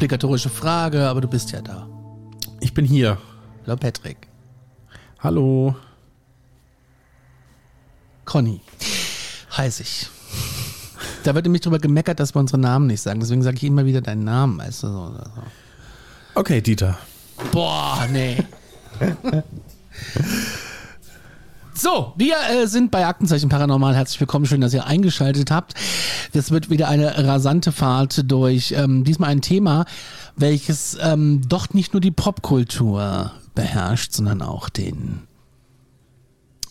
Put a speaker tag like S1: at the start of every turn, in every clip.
S1: Obligatorische Frage, aber du bist ja da.
S2: Ich bin hier.
S1: Hallo Patrick.
S2: Hallo.
S1: Conny. Heiß ich. Da wird nämlich drüber gemeckert, dass wir unsere Namen nicht sagen. Deswegen sage ich immer wieder deinen Namen. Weißt du, so, so.
S2: Okay, Dieter.
S1: Boah, nee. So, wir äh, sind bei Aktenzeichen Paranormal. Herzlich willkommen, schön, dass ihr eingeschaltet habt. Das wird wieder eine rasante Fahrt durch ähm, diesmal ein Thema, welches ähm, doch nicht nur die Popkultur beherrscht, sondern auch den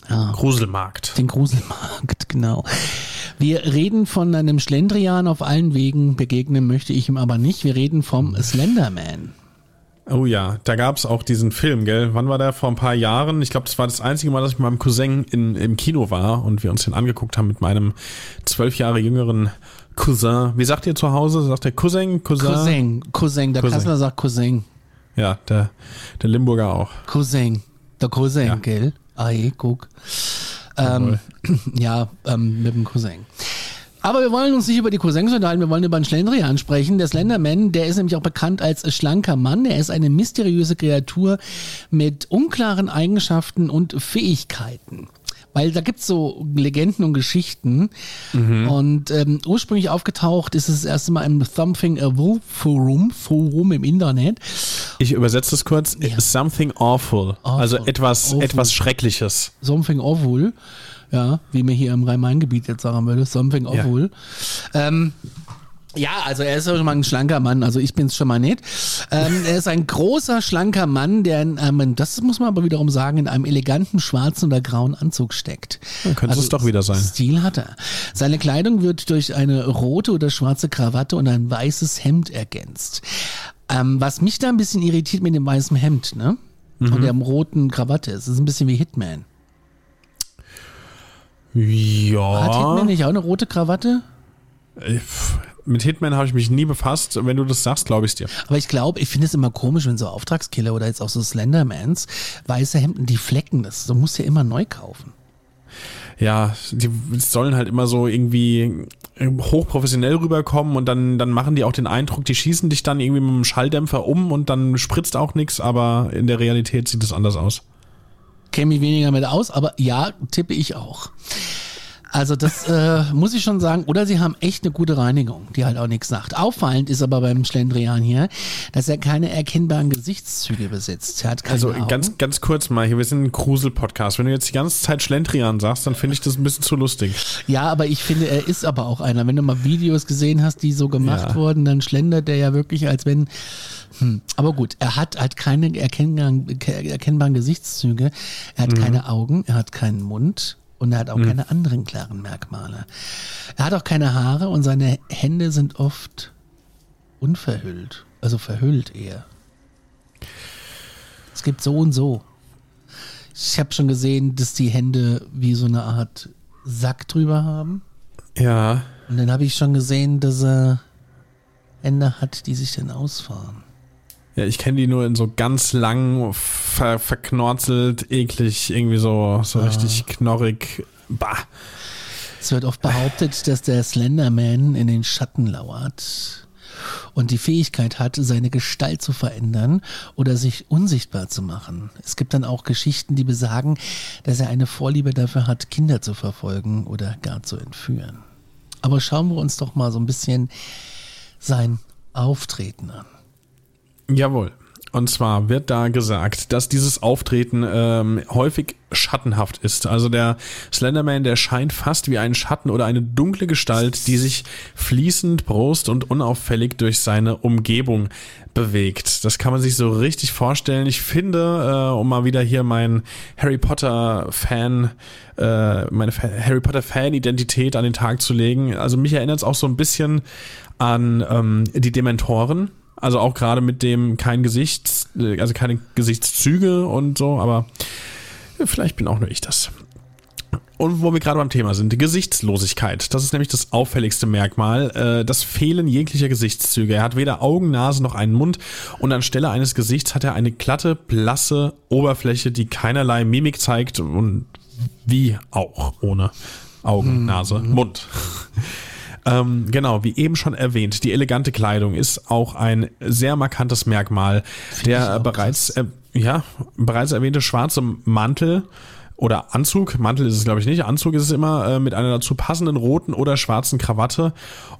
S2: Gruselmarkt.
S1: den Gruselmarkt, genau. Wir reden von einem Schlendrian auf allen Wegen, begegnen möchte ich ihm aber nicht. Wir reden vom Slenderman.
S2: Oh ja, da gab's auch diesen Film, gell? Wann war der? Vor ein paar Jahren. Ich glaube, das war das einzige Mal, dass ich mit meinem Cousin in, im Kino war und wir uns den angeguckt haben mit meinem zwölf Jahre jüngeren Cousin. Wie sagt ihr zu Hause? Sagt der Cousin? Cousin?
S1: Cousin, Cousin, der
S2: Cousin.
S1: Kasseler sagt Cousin.
S2: Ja, der, der Limburger auch.
S1: Cousin, der Cousin,
S2: Ja.
S1: gell? Ah, guck. Ähm, ja, ähm, mit dem Cousin. Aber wir wollen uns nicht über die Cousins unterhalten, wir wollen über einen Schlendrian sprechen. Der Slenderman, der ist nämlich auch bekannt als schlanker Mann. Er ist eine mysteriöse Kreatur mit unklaren Eigenschaften und Fähigkeiten. Weil da gibt's so Legenden und Geschichten. Und ähm, ursprünglich aufgetaucht ist es das erste Mal im Something a Wolf Forum, Forum im Internet.
S2: Ich übersetze es kurz. Something awful. Also etwas,
S1: Awful.
S2: etwas Schreckliches.
S1: Something awful. Ja, wie mir hier im Rhein-Main-Gebiet jetzt sagen würde, something awful. Ähm, ja, also er ist ja schon mal ein schlanker Mann, also ich bin's schon mal nicht. Ähm, er ist ein großer, schlanker Mann, der in einem, das muss man aber wiederum sagen, in einem eleganten schwarzen oder grauen Anzug steckt.
S2: Dann könnte es doch wieder sein.
S1: Stil hat er. Seine Kleidung wird durch eine rote oder schwarze Krawatte und ein weißes Hemd ergänzt. Ähm, was mich da ein bisschen irritiert mit dem weißen Hemd, ne?
S2: Mhm.
S1: Und der roten Krawatte. Es ist ein bisschen wie Hitman.
S2: Ja.
S1: Hat Hitman nicht auch eine rote Krawatte?
S2: Äh, Mit Hitman habe ich mich nie befasst. Wenn du das sagst, glaube ich dir.
S1: Aber ich glaube, ich finde es immer komisch, wenn so Auftragskiller oder jetzt auch so Slendermans weiße Hemden, die flecken das. Du musst ja immer neu kaufen.
S2: Ja, die sollen halt immer so irgendwie hochprofessionell rüberkommen und dann, dann machen die auch den Eindruck, die schießen dich dann irgendwie mit einem Schalldämpfer um und dann spritzt auch nichts, aber in der Realität sieht es anders aus.
S1: Kenne mich weniger mit aus, aber ja, tippe ich auch. Also das äh, muss ich schon sagen. Oder sie haben echt eine gute Reinigung, die halt auch nichts sagt. Auffallend ist aber beim Schlendrian hier, dass er keine erkennbaren Gesichtszüge besitzt. Er hat keine
S2: Also
S1: Augen.
S2: ganz, ganz kurz mal, hier, wir sind ein Grusel-Podcast. Wenn du jetzt die ganze Zeit Schlendrian sagst, dann finde ich das ein bisschen zu lustig.
S1: Ja, aber ich finde, er ist aber auch einer. Wenn du mal Videos gesehen hast, die so gemacht
S2: Ja.
S1: wurden, dann schlendert er ja wirklich, als wenn. Hm. Aber gut, er hat halt keine erkennbaren, erkennbaren Gesichtszüge. Er hat keine Augen, er hat keinen Mund und er hat auch keine anderen klaren Merkmale. Er hat auch keine Haare und seine Hände sind oft unverhüllt. Also verhüllt eher. Es gibt so und so. Ich habe schon gesehen, dass die Hände wie so eine Art Sack drüber haben.
S2: Ja.
S1: Und dann habe ich schon gesehen, dass er Hände hat, die sich dann ausfahren.
S2: Ja, ich kenne die nur in so ganz lang, ver verknorzelt, eklig, irgendwie so, so richtig knorrig. Bah.
S1: Es wird oft behauptet, dass der Slenderman in den Schatten lauert und die Fähigkeit hat, seine Gestalt zu verändern oder sich unsichtbar zu machen. Es gibt dann auch Geschichten, die besagen, dass er eine Vorliebe dafür hat, Kinder zu verfolgen oder gar zu entführen. Aber schauen wir uns doch mal so ein bisschen sein Auftreten an.
S2: Jawohl. Und zwar wird da gesagt, dass dieses Auftreten ähm, häufig schattenhaft ist. Also der Slenderman, der scheint fast wie ein Schatten oder eine dunkle Gestalt, die sich fließend, brust und unauffällig durch seine Umgebung bewegt. Das kann man sich so richtig vorstellen. Ich finde, äh, um mal wieder hier mein Harry Potter Fan, äh, meine Harry Potter Fan Identität an den Tag zu legen. Also mich erinnert es auch so ein bisschen an ähm, die Dementoren also auch gerade mit dem kein Gesicht, also keine Gesichtszüge und so, aber vielleicht bin auch nur ich das. Und wo wir gerade beim Thema sind, die Gesichtslosigkeit. Das ist nämlich das auffälligste Merkmal. Äh, das Fehlen jeglicher Gesichtszüge. Er hat weder Augen, Nase noch einen Mund und anstelle eines Gesichts hat er eine glatte, blasse Oberfläche, die keinerlei Mimik zeigt und wie auch ohne Augen, Nase, Mund. Ähm, genau, wie eben schon erwähnt, die elegante Kleidung ist auch ein sehr markantes Merkmal. Der bereits, äh, ja, bereits erwähnte schwarze Mantel oder Anzug, Mantel ist es glaube ich nicht, Anzug ist es immer äh, mit einer dazu passenden roten oder schwarzen Krawatte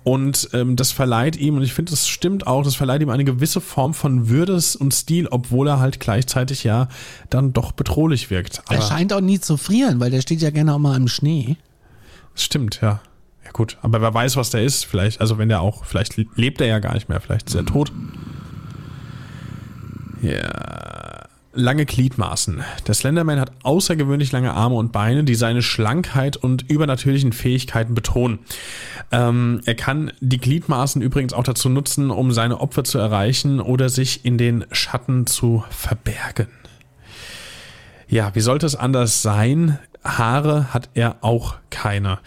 S2: und ähm, das verleiht ihm, und ich finde, das stimmt auch, das verleiht ihm eine gewisse Form von Würdes und Stil, obwohl er halt gleichzeitig ja dann doch bedrohlich wirkt.
S1: Aber er scheint auch nie zu frieren, weil der steht ja gerne auch mal im Schnee.
S2: Stimmt, ja. Ja gut, aber wer weiß, was der ist, vielleicht, also wenn der auch, vielleicht lebt er ja gar nicht mehr, vielleicht ist er tot. Ja. Lange Gliedmaßen. Der Slenderman hat außergewöhnlich lange Arme und Beine, die seine Schlankheit und übernatürlichen Fähigkeiten betonen. Ähm, er kann die Gliedmaßen übrigens auch dazu nutzen, um seine Opfer zu erreichen oder sich in den Schatten zu verbergen. Ja, wie sollte es anders sein? Haare hat er auch keine.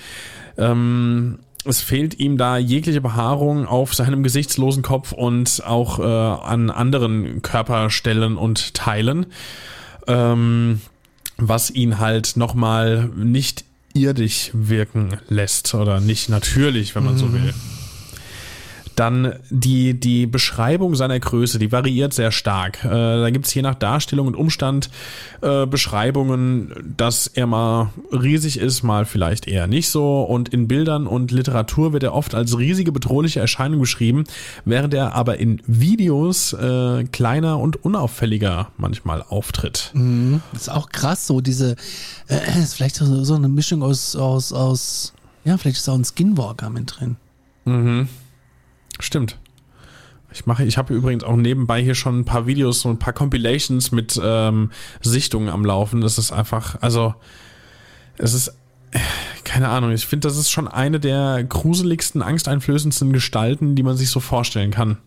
S2: Ähm, es fehlt ihm da jegliche Behaarung auf seinem gesichtslosen Kopf und auch äh, an anderen Körperstellen und Teilen, ähm, was ihn halt nochmal nicht irdisch wirken lässt oder nicht natürlich, wenn man mhm. so will. Dann die, die Beschreibung seiner Größe, die variiert sehr stark. Äh, da gibt es je nach Darstellung und Umstand äh, Beschreibungen, dass er mal riesig ist, mal vielleicht eher nicht so. Und in Bildern und Literatur wird er oft als riesige bedrohliche Erscheinung beschrieben, während er aber in Videos äh, kleiner und unauffälliger manchmal auftritt.
S1: Mhm. Das ist auch krass, so diese, äh, ist vielleicht so, so eine Mischung aus, aus, aus, ja, vielleicht ist auch ein Skinwalker mit drin.
S2: Mhm. Stimmt. Ich mache, ich habe übrigens auch nebenbei hier schon ein paar Videos und ein paar Compilations mit ähm, Sichtungen am Laufen. Das ist einfach, also es ist keine Ahnung. Ich finde, das ist schon eine der gruseligsten, angsteinflößendsten Gestalten, die man sich so vorstellen kann.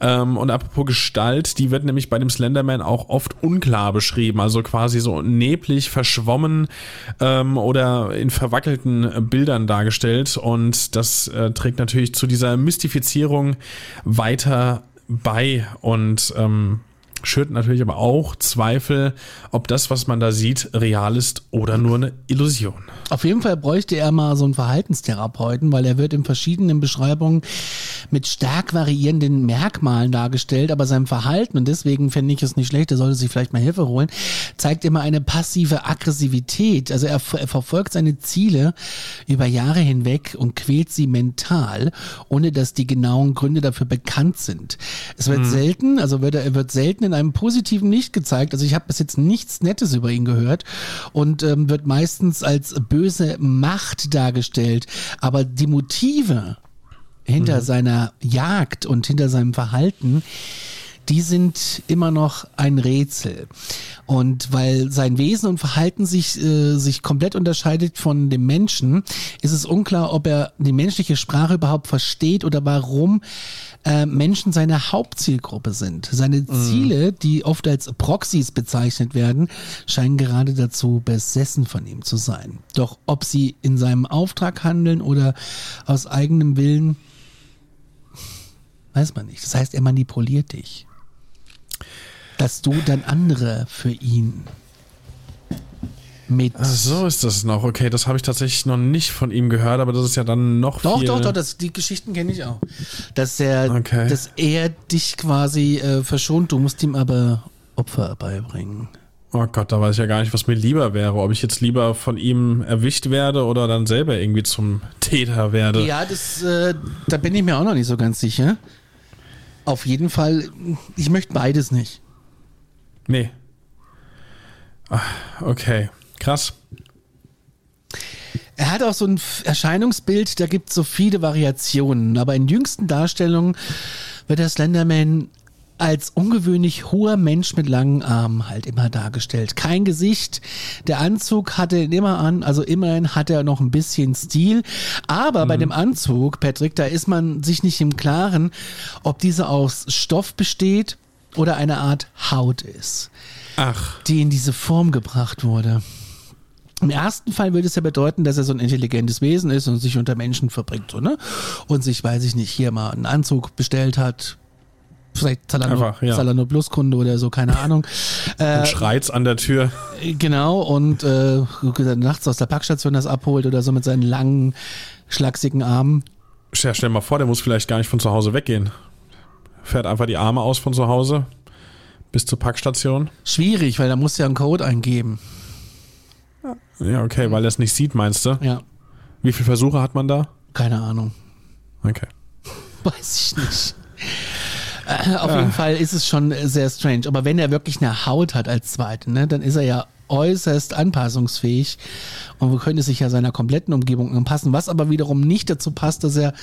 S2: Ähm, und apropos Gestalt, die wird nämlich bei dem Slenderman auch oft unklar beschrieben, also quasi so neblig, verschwommen ähm, oder in verwackelten Bildern dargestellt. Und das äh, trägt natürlich zu dieser Mystifizierung weiter bei und ähm, schürt natürlich aber auch Zweifel, ob das, was man da sieht, real ist oder nur eine Illusion.
S1: Auf jeden Fall bräuchte er mal so einen Verhaltenstherapeuten, weil er wird in verschiedenen Beschreibungen mit stark variierenden Merkmalen dargestellt, aber sein Verhalten, und deswegen fände ich es nicht schlecht, er sollte sich vielleicht mal Hilfe holen, zeigt immer eine passive Aggressivität. Also er, er verfolgt seine Ziele über Jahre hinweg und quält sie mental, ohne dass die genauen Gründe dafür bekannt sind. Es wird hm. selten, also wird er, er wird selten in einem positiven Licht gezeigt. Also ich habe bis jetzt nichts Nettes über ihn gehört und ähm, wird meistens als böse Macht dargestellt. Aber die Motive hinter mhm. seiner Jagd und hinter seinem Verhalten, die sind immer noch ein Rätsel. Und weil sein Wesen und Verhalten sich, äh, sich komplett unterscheidet von dem Menschen, ist es unklar, ob er die menschliche Sprache überhaupt versteht oder warum äh, Menschen seine Hauptzielgruppe sind. Seine mhm. Ziele, die oft als Proxys bezeichnet werden, scheinen gerade dazu besessen von ihm zu sein. Doch ob sie in seinem Auftrag handeln oder aus eigenem Willen, weiß man nicht. Das heißt, er manipuliert dich. Dass du dann andere für ihn mit.
S2: Ach, so ist das noch. Okay, das habe ich tatsächlich noch nicht von ihm gehört, aber das ist ja dann noch
S1: Doch,
S2: viel
S1: doch, doch, das, die Geschichten kenne ich auch. Dass er, okay. dass er dich quasi äh, verschont, du musst ihm aber Opfer beibringen.
S2: Oh Gott, da weiß ich ja gar nicht, was mir lieber wäre. Ob ich jetzt lieber von ihm erwischt werde oder dann selber irgendwie zum Täter werde.
S1: Ja, das, äh, da bin ich mir auch noch nicht so ganz sicher. Auf jeden Fall, ich möchte beides nicht.
S2: Nee. Ah, Okay, krass.
S1: Er hat auch so ein Erscheinungsbild, da gibt es so viele Variationen, aber in jüngsten Darstellungen wird der Slenderman als ungewöhnlich hoher Mensch mit langen Armen halt immer dargestellt. Kein Gesicht, der Anzug hatte ihn immer an, also immerhin hat er noch ein bisschen Stil, aber bei dem Anzug, Patrick, da ist man sich nicht im Klaren, ob dieser aus Stoff besteht oder eine Art Haut ist
S2: Ach,
S1: die in diese Form gebracht wurde. Im ersten Fall würde es ja bedeuten, dass er so ein intelligentes Wesen ist und sich unter Menschen verbringt, so, ne? Und sich, weiß ich nicht, hier mal einen Anzug bestellt hat. Vielleicht Zalando,
S2: Einfach, ja.
S1: Zalando Plus Kunde oder so, keine Ahnung.
S2: und schreit's an der Tür.
S1: Genau, und äh, nachts aus der Packstation das abholt oder so mit seinen langen, schlachsigen Armen.
S2: Ja, stell dir mal vor, der muss vielleicht gar nicht von zu Hause weggehen. Fährt einfach die Arme aus von zu Hause bis zur Packstation.
S1: Schwierig, weil da muss ja einen Code eingeben.
S2: Ja, okay, weil er es nicht sieht, meinst du?
S1: Ja,
S2: Wie viele Versuche hat man da?
S1: keine Ahnung.
S2: Okay.
S1: Weiß ich nicht. Äh, Auf jeden Fall ist es schon sehr strange. Aber wenn er wirklich eine Haut hat als Zweite, ne, dann ist er ja äußerst anpassungsfähig und könnte sich ja seiner kompletten Umgebung anpassen, was aber wiederum nicht dazu passt, dass er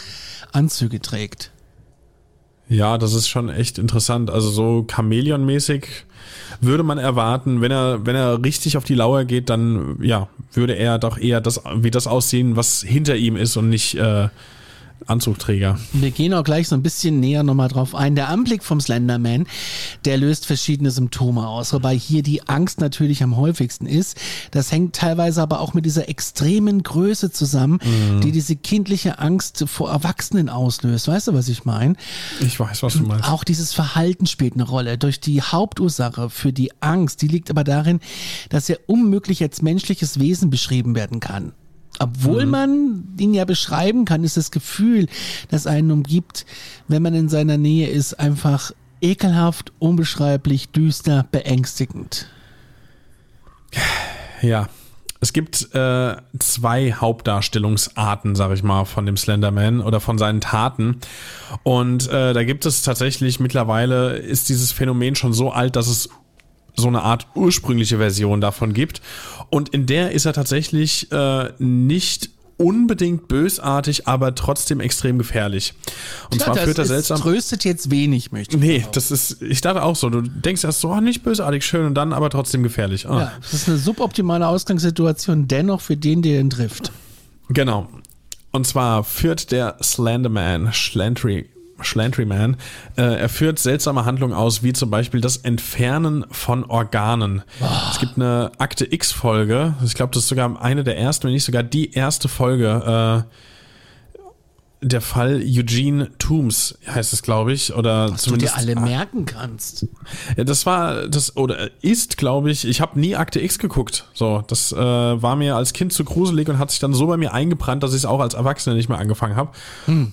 S1: Anzüge trägt.
S2: Ja, das ist schon echt interessant. Also so Chamäleon-mäßig würde man erwarten, wenn er, wenn er richtig auf die Lauer geht, dann ja, würde er doch eher das, wie das aussehen, was hinter ihm ist und nicht äh, Anzugträger.
S1: Wir gehen auch gleich so ein bisschen näher nochmal drauf ein. Der Anblick vom Slenderman, der löst verschiedene Symptome aus, wobei hier die Angst natürlich am häufigsten ist. Das hängt teilweise aber auch mit dieser extremen Größe zusammen, die diese kindliche Angst vor Erwachsenen auslöst. Weißt du, was ich meine?
S2: Ich weiß, was du meinst.
S1: Auch dieses Verhalten spielt eine Rolle. Durch die Hauptursache für die Angst, die liegt aber darin, dass er unmöglich als menschliches Wesen beschrieben werden kann. Obwohl man ihn ja beschreiben kann, ist das Gefühl, das einen umgibt, wenn man in seiner Nähe ist, einfach ekelhaft, unbeschreiblich, düster, beängstigend.
S2: Ja. Es gibt äh, zwei Hauptdarstellungsarten, sag ich mal, von dem Slenderman oder von seinen Taten. Und äh, da gibt es tatsächlich mittlerweile ist dieses Phänomen schon so alt, dass es so eine Art ursprüngliche Version davon gibt. Und in der ist er tatsächlich äh, nicht unbedingt bösartig, aber trotzdem extrem gefährlich. Und zwar
S1: das
S2: führt er seltsam.
S1: tröstet jetzt wenig, möchte ich
S2: Nee,
S1: behaupten.
S2: das ist, ich dachte auch so, du denkst erst so, oh, nicht bösartig, schön und dann aber trotzdem gefährlich. Ah.
S1: Ja, das ist eine suboptimale Ausgangssituation, dennoch für den, der ihn trifft.
S2: Genau. Und zwar führt der Slenderman, Schlantry, Schlantryman, äh, er führt seltsame Handlungen aus, wie zum Beispiel das Entfernen von Organen. Es gibt eine Akte X-Folge, ich glaube, das ist sogar eine der ersten, wenn nicht sogar die erste Folge, äh, der Fall Eugene Toombs heißt es, glaube ich, oder
S1: Was du dir
S2: zumindest
S1: alle merken kannst.
S2: ja, das war das oder ist, glaube ich. Ich habe nie Akte X geguckt. So, das äh, war mir als Kind zu gruselig und hat sich dann so bei mir eingebrannt, dass ich es auch als Erwachsener nicht mehr angefangen habe.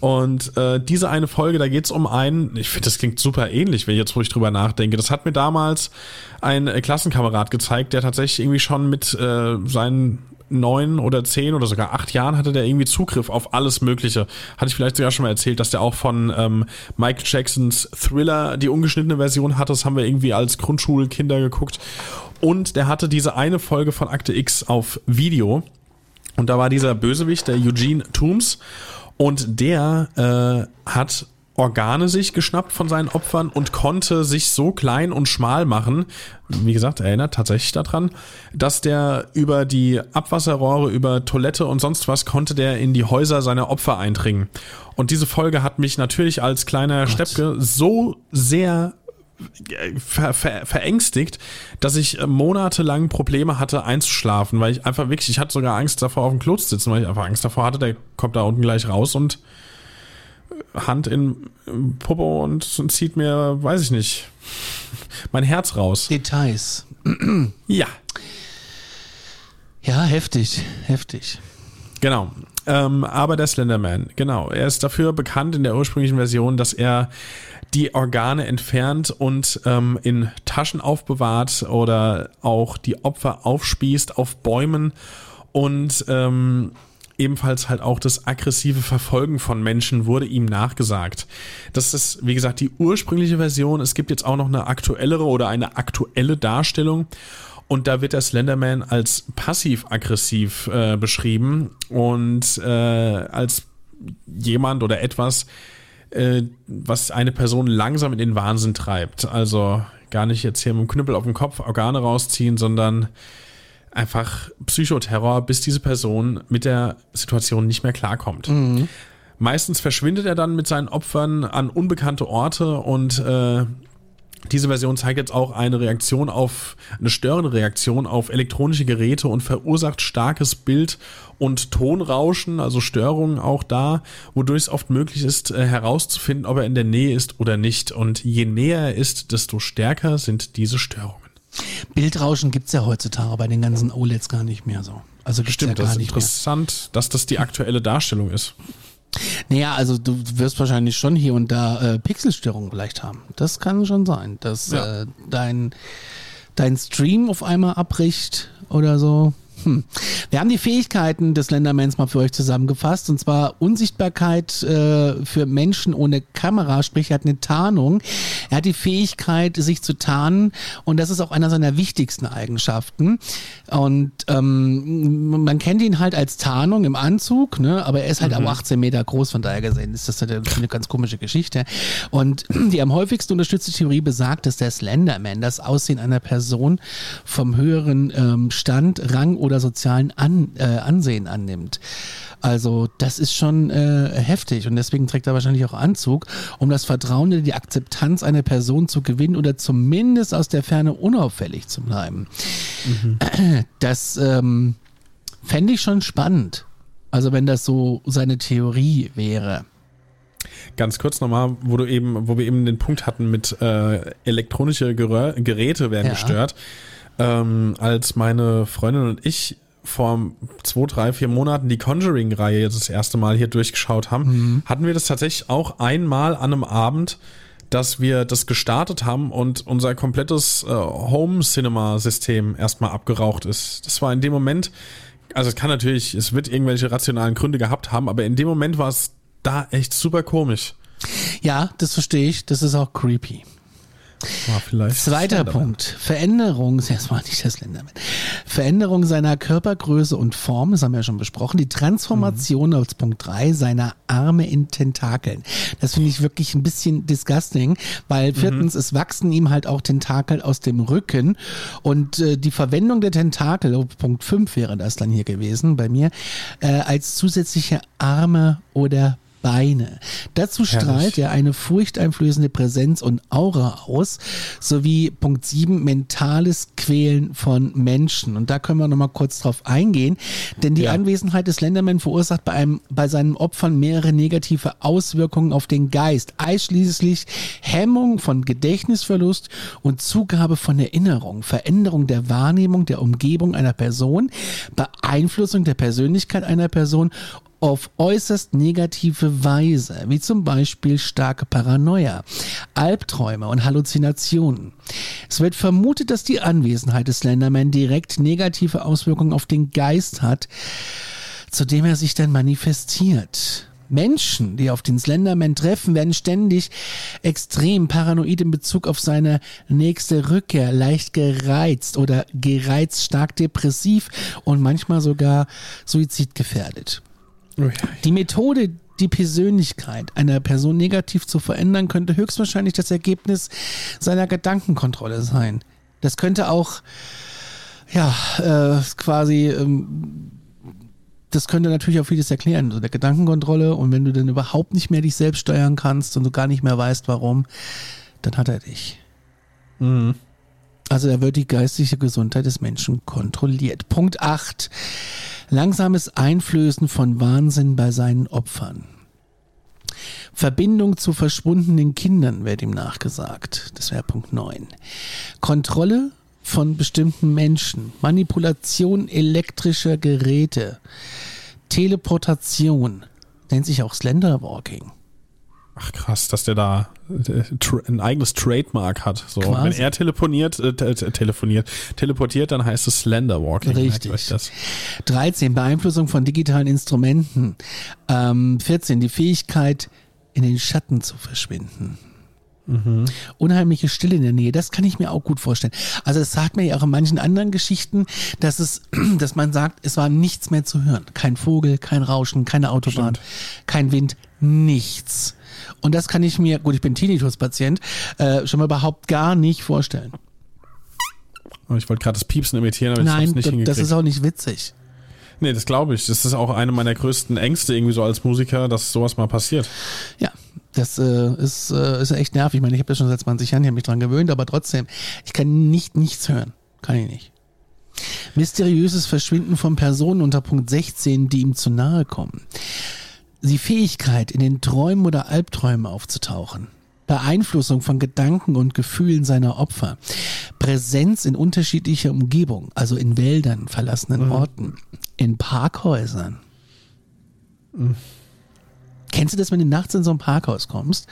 S2: Und äh, diese eine Folge, da geht's um einen. Ich finde, das klingt super ähnlich, wenn ich jetzt ich drüber nachdenke. Das hat mir damals ein äh, Klassenkamerad gezeigt, der tatsächlich irgendwie schon mit äh, seinen neun oder zehn oder sogar acht Jahren hatte der irgendwie Zugriff auf alles Mögliche. Hatte ich vielleicht sogar schon mal erzählt, dass der auch von ähm, Michael Jacksons Thriller die ungeschnittene Version hatte. Das haben wir irgendwie als Grundschulkinder geguckt. Und der hatte diese eine Folge von Akte X auf Video. Und da war dieser Bösewicht, der Eugene Toombs. Und der äh, hat Organe sich geschnappt von seinen Opfern und konnte sich so klein und schmal machen, wie gesagt, erinnert tatsächlich daran, dass der über die Abwasserrohre, über Toilette und sonst was konnte der in die Häuser seiner Opfer eindringen. Und diese Folge hat mich natürlich als kleiner Steppke so sehr ver, ver, verängstigt, dass ich äh, monatelang Probleme hatte einzuschlafen, weil ich einfach wirklich, ich hatte sogar Angst davor auf dem Klo zu sitzen, weil ich einfach Angst davor hatte, der kommt da unten gleich raus und Hand in Popo und zieht mir, weiß ich nicht, mein Herz raus.
S1: Details.
S2: Ja,
S1: Ja, heftig, heftig.
S2: genau. Ähm, aber der Slenderman, genau. Er ist dafür bekannt in der ursprünglichen Version, dass er die Organe entfernt und ähm, in Taschen aufbewahrt oder auch die Opfer aufspießt auf Bäumen und ähm, ebenfalls halt auch das aggressive Verfolgen von Menschen wurde ihm nachgesagt. Das ist, wie gesagt, die ursprüngliche Version. Es gibt jetzt auch noch eine aktuellere oder eine aktuelle Darstellung. Und da wird der Slenderman als passiv-aggressiv äh, beschrieben und äh, als jemand oder etwas, äh, was eine Person langsam in den Wahnsinn treibt. Also gar nicht jetzt hier mit dem Knüppel auf dem Kopf Organe rausziehen, sondern einfach Psychoterror, bis diese Person mit der Situation nicht mehr klarkommt. Mhm. Meistens verschwindet er dann mit seinen Opfern an unbekannte Orte und äh, diese Version zeigt jetzt auch eine Reaktion auf, eine störende Reaktion auf elektronische Geräte und verursacht starkes Bild- und Tonrauschen, also Störungen auch da, wodurch es oft möglich ist, äh, herauszufinden, ob er in der Nähe ist oder nicht. Und je näher er ist, desto stärker sind diese Störungen.
S1: Bildrauschen gibt's ja heutzutage bei den ganzen OLEDs gar nicht mehr so. Also gibt's
S2: Stimmt,
S1: ja gar
S2: das ist
S1: nicht
S2: interessant, mehr. dass das die aktuelle Darstellung ist.
S1: Naja, also du wirst wahrscheinlich schon hier und da äh, Pixelstörungen vielleicht haben. Das kann schon sein, dass
S2: Ja.
S1: äh, dein, dein Stream auf einmal abbricht oder so. Hm. Wir haben die Fähigkeiten des Lendermans mal für euch zusammengefasst und zwar Unsichtbarkeit äh, für Menschen ohne Kamera, sprich er hat eine Tarnung. Er hat die Fähigkeit, sich zu tarnen und das ist auch einer seiner wichtigsten Eigenschaften. Und ähm, man kennt ihn halt als Tarnung im Anzug, ne? aber er ist halt auch 18 Meter groß, von daher gesehen ist das halt eine ganz komische Geschichte. Und die am häufigsten unterstützte Theorie besagt, dass der Slenderman das Aussehen einer Person vom höheren ähm, Stand, Rang oder sozialen An, äh, Ansehen annimmt. Also das ist schon äh, heftig und deswegen trägt er wahrscheinlich auch Anzug, um das Vertrauen oder die Akzeptanz einer Person zu gewinnen oder zumindest aus der Ferne unauffällig zu bleiben. Das ähm, fände ich schon spannend. Also wenn das so seine Theorie wäre.
S2: Ganz kurz nochmal, wo du eben, wo wir eben den Punkt hatten mit äh, elektronische Gerö Geräte werden
S1: Ja.
S2: gestört. Ähm, als meine Freundin und ich vor zwei, drei, vier Monaten die Conjuring-Reihe jetzt das erste Mal hier durchgeschaut haben,
S1: Mhm.
S2: hatten wir das tatsächlich auch einmal an einem Abend, dass wir das gestartet haben und unser komplettes äh, Home-Cinema-System erstmal abgeraucht ist. Das war in dem Moment, also es kann natürlich, es wird irgendwelche rationalen Gründe gehabt haben, aber in dem Moment war es da echt super komisch.
S1: Ja, das verstehe ich. Das ist auch creepy.
S2: War vielleicht
S1: Zweiter. Punkt. Veränderung, war nicht das Slenderman. Veränderung seiner Körpergröße und Form, das haben wir ja schon besprochen. Die Transformation als Punkt drei seiner Arme in Tentakeln. Das finde ich wirklich ein bisschen disgusting, weil viertens, es wachsen ihm halt auch Tentakel aus dem Rücken und äh, die Verwendung der Tentakel, oh, Punkt fünf wäre das dann hier gewesen bei mir, äh, als zusätzliche Arme oder Beine. Dazu strahlt er eine furchteinflößende Präsenz und Aura aus, sowie Punkt 7 mentales Quälen von Menschen. Und da können wir nochmal kurz drauf eingehen, denn die
S2: Ja.
S1: Anwesenheit des Slenderman verursacht bei, einem, bei seinen Opfern mehrere negative Auswirkungen auf den Geist, einschließlich Hemmung von Gedächtnisverlust und Zugabe von Erinnerung, Veränderung der Wahrnehmung der Umgebung einer Person, Beeinflussung der Persönlichkeit einer Person auf äußerst negative Weise, wie zum Beispiel starke Paranoia, Albträume und Halluzinationen. Es wird vermutet, dass die Anwesenheit des Slenderman direkt negative Auswirkungen auf den Geist hat, zu dem er sich dann manifestiert. Menschen, die auf den Slenderman treffen, werden ständig extrem paranoid in Bezug auf seine nächste Rückkehr, leicht gereizt oder gereizt, stark depressiv und manchmal sogar suizidgefährdet. Die Methode, die Persönlichkeit einer Person negativ zu verändern, könnte höchstwahrscheinlich das Ergebnis seiner Gedankenkontrolle sein. Das könnte auch, ja, äh, quasi, ähm, das könnte natürlich auch vieles erklären, so der Gedankenkontrolle. Und wenn du dann überhaupt nicht mehr dich selbst steuern kannst und du gar nicht mehr weißt, warum, dann hat er dich. Also da wird die geistige Gesundheit des Menschen kontrolliert. Punkt 8. Langsames Einflößen von Wahnsinn bei seinen Opfern. Verbindung zu verschwundenen Kindern wird ihm nachgesagt. Das wäre Punkt 9. Kontrolle von bestimmten Menschen. Manipulation elektrischer Geräte. Teleportation. Nennt sich auch Slenderwalking.
S2: Ach krass, dass der da äh, ein eigenes Trademark hat. So,
S1: Quasi.
S2: wenn er telefoniert, äh, te- te- telefoniert, teleportiert, dann heißt es Slender Walking. Merkt
S1: Richtig.
S2: euch Das.
S1: 13. Beeinflussung von digitalen Instrumenten. Ähm, 14. Die Fähigkeit, in den Schatten zu verschwinden. Unheimliche Stille in der Nähe, das kann ich mir auch gut vorstellen. Also das sagt mir ja auch in manchen anderen Geschichten, dass es, dass man sagt, es war nichts mehr zu hören. Kein Vogel, kein Rauschen, keine Autobahn, kein Wind, nichts. Und das kann ich mir, gut, ich bin Tinnitus-Patient, äh, schon mal überhaupt gar nicht vorstellen.
S2: Oh, Ich wollte gerade das Piepsen imitieren, aber ich
S1: Nein,
S2: hab's nicht
S1: das,
S2: hingekriegt.
S1: das ist auch nicht witzig.
S2: nee, das glaube ich. Das ist auch eine meiner größten Ängste irgendwie so als Musiker, dass sowas mal passiert.
S1: Ja, das äh, ist, äh, ist echt nervig. Ich meine, ich habe das schon seit 20 Jahren, ich habe mich dran gewöhnt, aber trotzdem, ich kann nicht nichts hören. Kann ich nicht. Mysteriöses Verschwinden von Personen unter Punkt 16, die ihm zu nahe kommen. Die Fähigkeit, in den Träumen oder Albträumen aufzutauchen. Beeinflussung von Gedanken und Gefühlen seiner Opfer. Präsenz in unterschiedlicher Umgebung, also in Wäldern, verlassenen Orten, in Parkhäusern. Kennst du das, wenn du nachts in so ein Parkhaus kommst?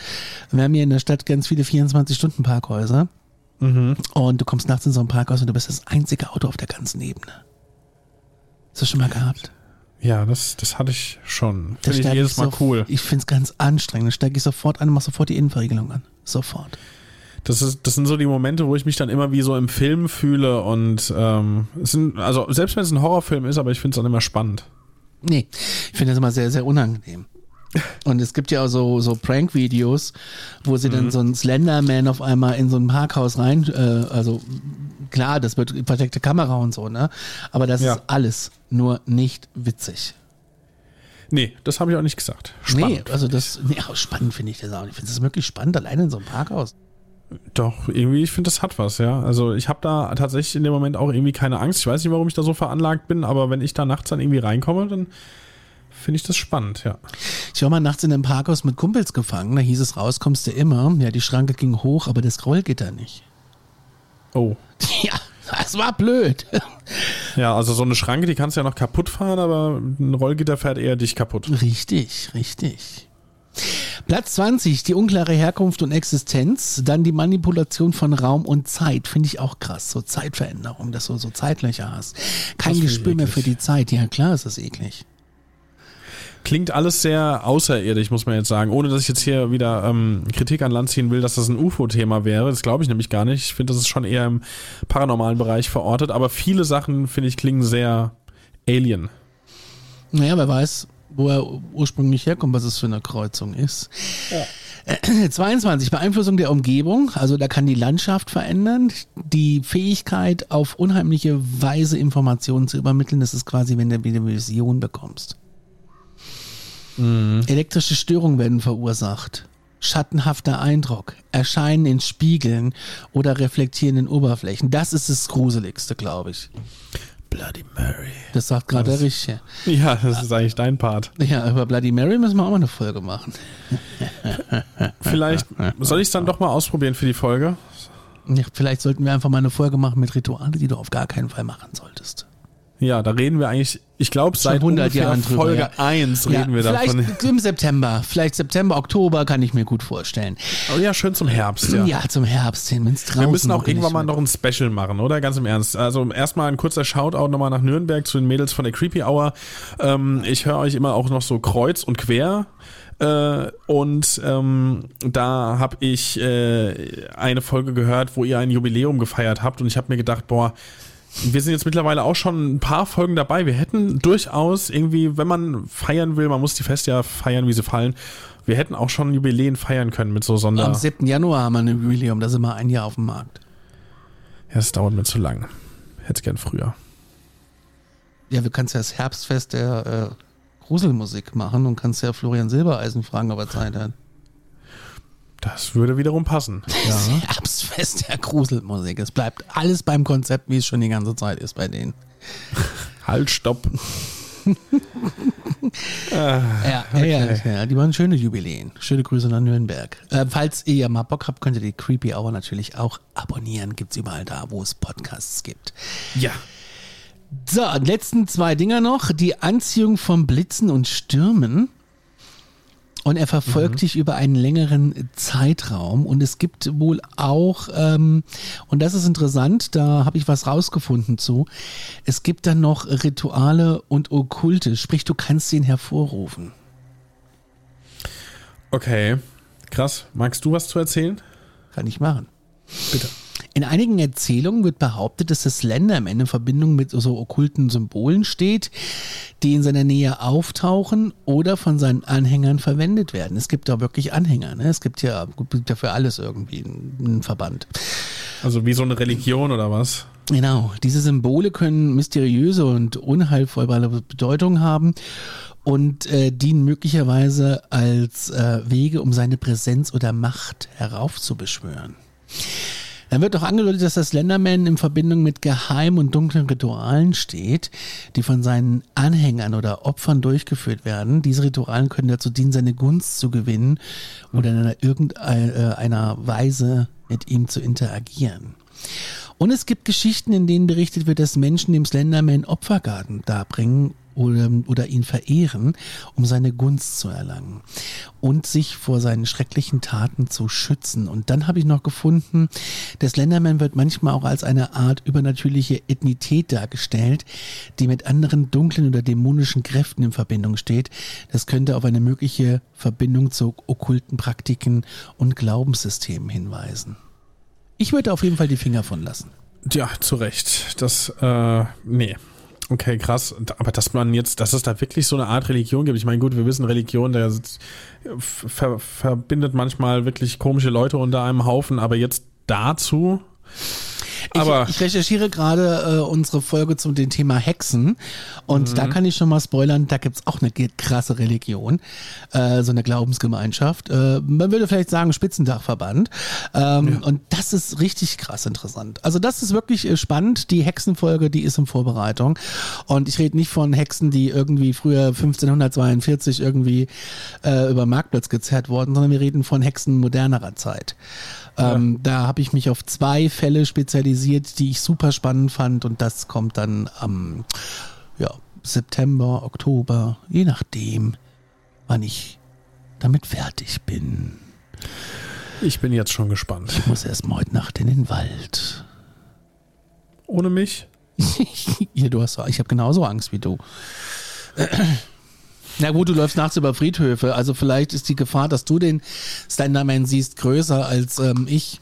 S1: Wir haben hier in der Stadt ganz viele 24-Stunden-Parkhäuser. Und du kommst nachts in so ein Parkhaus und du bist das einzige Auto auf der ganzen Ebene. Hast du das schon mal gehabt?
S2: Ja, das, das hatte ich schon.
S1: Da
S2: Finde ich jedes Mal
S1: so-
S2: cool.
S1: Ich finde es ganz anstrengend. Da steige ich sofort an und mache sofort die Innenverriegelung an. Sofort.
S2: Das, ist, das sind so die Momente, wo ich mich dann immer wie so im Film fühle und ähm, es sind, also selbst wenn es ein Horrorfilm ist, aber ich finde es dann immer spannend.
S1: Nee, ich finde das immer sehr, sehr unangenehm. Und es gibt ja auch so, so Prank-Videos, wo sie
S2: Mhm.
S1: dann so einen Slenderman auf einmal in so ein Parkhaus rein, äh, also klar, das wird versteckte Kamera und so, ne? Aber das
S2: Ja.
S1: ist alles nur nicht witzig.
S2: Nee, das habe ich auch nicht gesagt. Spannend.
S1: Nee, also das, nee, aber spannend finde ich das auch nicht. Ich finde das wirklich spannend, alleine in so einem Parkhaus.
S2: Doch, irgendwie, ich finde, das hat was, ja. Also ich habe da tatsächlich in dem Moment auch irgendwie keine Angst. Ich weiß nicht, warum ich da so veranlagt bin, aber wenn ich da nachts dann irgendwie reinkomme, dann finde ich das spannend, ja.
S1: Ich war mal nachts in einem Parkhaus mit Kumpels gefangen, da hieß es raus, kommst du immer. Ja, die Schranke ging hoch, aber das Rollgitter nicht.
S2: Oh.
S1: Ja, das war blöd.
S2: Ja, also so eine Schranke, die kannst du ja noch kaputt fahren, aber ein Rollgitter fährt eher dich kaputt.
S1: Richtig, richtig. Platz 20, die unklare Herkunft und Existenz. Dann die Manipulation von Raum und Zeit. Finde ich auch krass. So Zeitveränderung, dass du so Zeitlöcher hast. Kein Gespür mehr für die Zeit. Ja, klar ist das eklig.
S2: Klingt alles sehr außerirdisch, muss man jetzt sagen. Ohne dass ich jetzt hier wieder ähm, Kritik an Land ziehen will, dass das ein UFO-Thema wäre. Das glaube ich nämlich gar nicht. Ich finde, das ist schon eher im paranormalen Bereich verortet. Aber viele Sachen, finde ich, klingen sehr alien.
S1: Naja, wer weiß, wo er ursprünglich herkommt, was es für eine Kreuzung ist. Äh, 22, Beeinflussung der Umgebung. Also da kann die Landschaft verändern. Die Fähigkeit, auf unheimliche Weise Informationen zu übermitteln. Das ist quasi, wenn du eine Vision bekommst. Elektrische Störungen werden verursacht. Schattenhafter Eindruck, Erscheinen in Spiegeln oder reflektierenden Oberflächen. Das ist das Gruseligste, glaube ich.
S2: Bloody Mary.
S1: Das sagt gerade der Richtige.
S2: Ja, das ist eigentlich dein Part.
S1: Ja, über Bloody Mary müssen wir auch mal eine Folge machen.
S2: Vielleicht soll ich es dann doch mal ausprobieren für die Folge.
S1: Ja, vielleicht sollten wir einfach mal eine Folge machen mit Rituale, die du auf gar keinen Fall machen solltest.
S2: Ja, da reden wir eigentlich, ich glaube, seit
S1: 100
S2: ungefähr
S1: Jahren drüber,
S2: Folge
S1: ja.
S2: 1
S1: Ja,
S2: reden wir
S1: vielleicht
S2: davon.
S1: im September, vielleicht September, Oktober kann ich mir gut vorstellen.
S2: Oh ja, schön zum Herbst, ja.
S1: Ja, zum Herbst hin, wenn es draußen
S2: Wir müssen auch irgendwann mal noch ein Special machen, oder? Ganz im Ernst. Also erstmal ein kurzer Shoutout nochmal nach Nürnberg zu den Mädels von der Creepy Hour. Ähm, ich höre euch immer auch noch so kreuz und quer. Äh, und ähm, da habe ich äh, eine Folge gehört, wo ihr ein Jubiläum gefeiert habt und ich habe mir gedacht, boah, wir sind jetzt mittlerweile auch schon ein paar Folgen dabei. Wir hätten durchaus irgendwie, wenn man feiern will, man muss die Feste ja feiern, wie sie fallen. Wir hätten auch schon Jubiläen feiern können mit so Sonder.
S1: Am 7. Januar haben wir ein Jubiläum, da sind wir ein Jahr auf dem Markt.
S2: Ja, das dauert mir zu lang. Hätte gern früher.
S1: Ja, du kannst ja das Herbstfest der äh, Gruselmusik machen und kannst ja Florian Silbereisen fragen, ob er Zeit hat.
S2: Das würde wiederum passen.
S1: Das Herbstfest der Gruselmusik. Es bleibt alles beim Konzept, wie es schon die ganze Zeit ist bei denen.
S2: Halt, stopp.
S1: Ja, ja, ja, ja, die waren schöne Jubiläen. Schöne Grüße nach Nürnberg. Äh, falls ihr mal Bock habt, könnt ihr die Creepy Hour natürlich auch abonnieren. Gibt's überall da, wo es Podcasts gibt.
S2: Ja.
S1: So, letzten zwei Dinger noch. Die Anziehung von Blitzen und Stürmen. Und er verfolgt dich über einen längeren Zeitraum. Und es gibt wohl auch, ähm, und das ist interessant, da habe ich was rausgefunden zu, es gibt dann noch Rituale und Okkulte, sprich du kannst ihn hervorrufen.
S2: Okay, krass. Magst du was zu erzählen?
S1: Kann ich machen.
S2: Bitte.
S1: In einigen Erzählungen wird behauptet, dass das Slenderman in Verbindung mit so okkulten Symbolen steht, die in seiner Nähe auftauchen oder von seinen Anhängern verwendet werden. Es gibt da wirklich Anhänger. Ne? Es gibt ja, gibt ja für alles irgendwie einen Verband.
S2: Also wie so eine Religion oder was?
S1: Genau, diese Symbole können mysteriöse und unheilvolle Bedeutung haben und äh, dienen möglicherweise als äh, Wege, um seine Präsenz oder Macht heraufzubeschwören. Dann wird auch angedeutet, dass das Slenderman in Verbindung mit geheimen und dunklen Ritualen steht, die von seinen Anhängern oder Opfern durchgeführt werden. Diese Ritualen können dazu dienen, seine Gunst zu gewinnen oder in irgendeiner Weise mit ihm zu interagieren. Und es gibt Geschichten, in denen berichtet wird, dass Menschen dem Slenderman Opfergarten darbringen oder, oder ihn verehren, um seine Gunst zu erlangen und sich vor seinen schrecklichen Taten zu schützen. Und dann habe ich noch gefunden, der Slenderman wird manchmal auch als eine Art übernatürliche Ethnität dargestellt, die mit anderen dunklen oder dämonischen Kräften in Verbindung steht. Das könnte auf eine mögliche Verbindung zu okkulten Praktiken und Glaubenssystemen hinweisen. Ich würde auf jeden Fall die Finger von lassen.
S2: Ja, zu Recht. Das, äh, nee. Okay, krass. Aber dass man jetzt, dass es da wirklich so eine Art Religion gibt. Ich meine, gut, wir wissen, Religion, der ver, verbindet manchmal wirklich komische Leute unter einem Haufen, aber jetzt dazu.
S1: Aber ich, ich recherchiere gerade äh, unsere Folge zum dem Thema Hexen und mhm. da kann ich schon mal spoilern, da gibt's auch eine krasse Religion, äh, so eine Glaubensgemeinschaft. Äh, man würde vielleicht sagen Spitzendachverband. Ähm, ja. Und das ist richtig krass interessant. Also das ist wirklich äh, spannend. Die Hexenfolge, die ist in Vorbereitung. Und ich rede nicht von Hexen, die irgendwie früher 1542 irgendwie äh, über Marktplatz gezerrt wurden, sondern wir reden von Hexen modernerer Zeit. Ähm, ja. Da habe ich mich auf zwei Fälle spezialisiert, die ich super spannend fand und das kommt dann am ja, September, Oktober, je nachdem, wann ich damit fertig bin.
S2: Ich bin jetzt schon gespannt.
S1: Ich muss erst mal heute Nacht in den Wald.
S2: Ohne mich?
S1: ja, du hast, ich habe genauso Angst wie du. Na gut, du läufst nachts über Friedhöfe, also vielleicht ist die Gefahr, dass du den Slenderman siehst, größer als ähm, ich.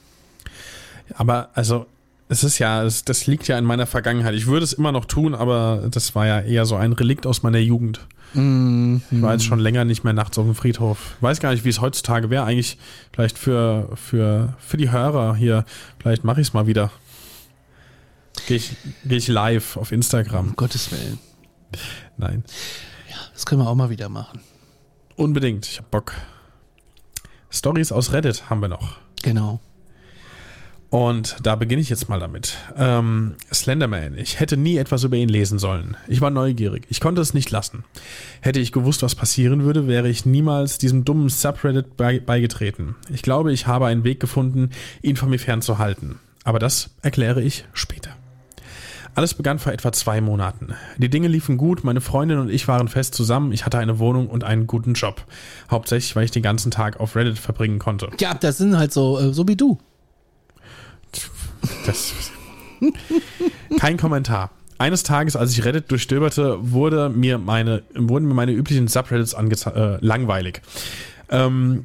S2: Aber also, es ist ja, es, das liegt ja in meiner Vergangenheit. Ich würde es immer noch tun, aber das war ja eher so ein Relikt aus meiner Jugend. Mm, ich war jetzt schon länger nicht mehr nachts auf dem Friedhof. Ich weiß gar nicht, wie es heutzutage wäre. Eigentlich vielleicht für, für, für die Hörer hier. Vielleicht mache ich es mal wieder. Gehe ich, geh ich live auf Instagram.
S1: Um Gottes Willen.
S2: Nein.
S1: Das können wir auch mal wieder machen.
S2: Unbedingt, ich hab Bock. Stories aus Reddit haben wir noch.
S1: Genau.
S2: Und da beginne ich jetzt mal damit. Ähm, Slenderman. Ich hätte nie etwas über ihn lesen sollen. Ich war neugierig. Ich konnte es nicht lassen. Hätte ich gewusst, was passieren würde, wäre ich niemals diesem dummen Subreddit beigetreten. Ich glaube, ich habe einen Weg gefunden, ihn von mir fernzuhalten. Aber das erkläre ich später. Alles begann vor etwa zwei Monaten. Die Dinge liefen gut, meine Freundin und ich waren fest zusammen, ich hatte eine Wohnung und einen guten Job. Hauptsächlich, weil ich den ganzen Tag auf Reddit verbringen konnte.
S1: Ja, das sind halt so, äh, so wie du.
S2: Das, kein Kommentar. Eines Tages, als ich Reddit durchstöberte, wurde mir meine, wurden mir meine üblichen Subreddits äh, langweilig. Ähm,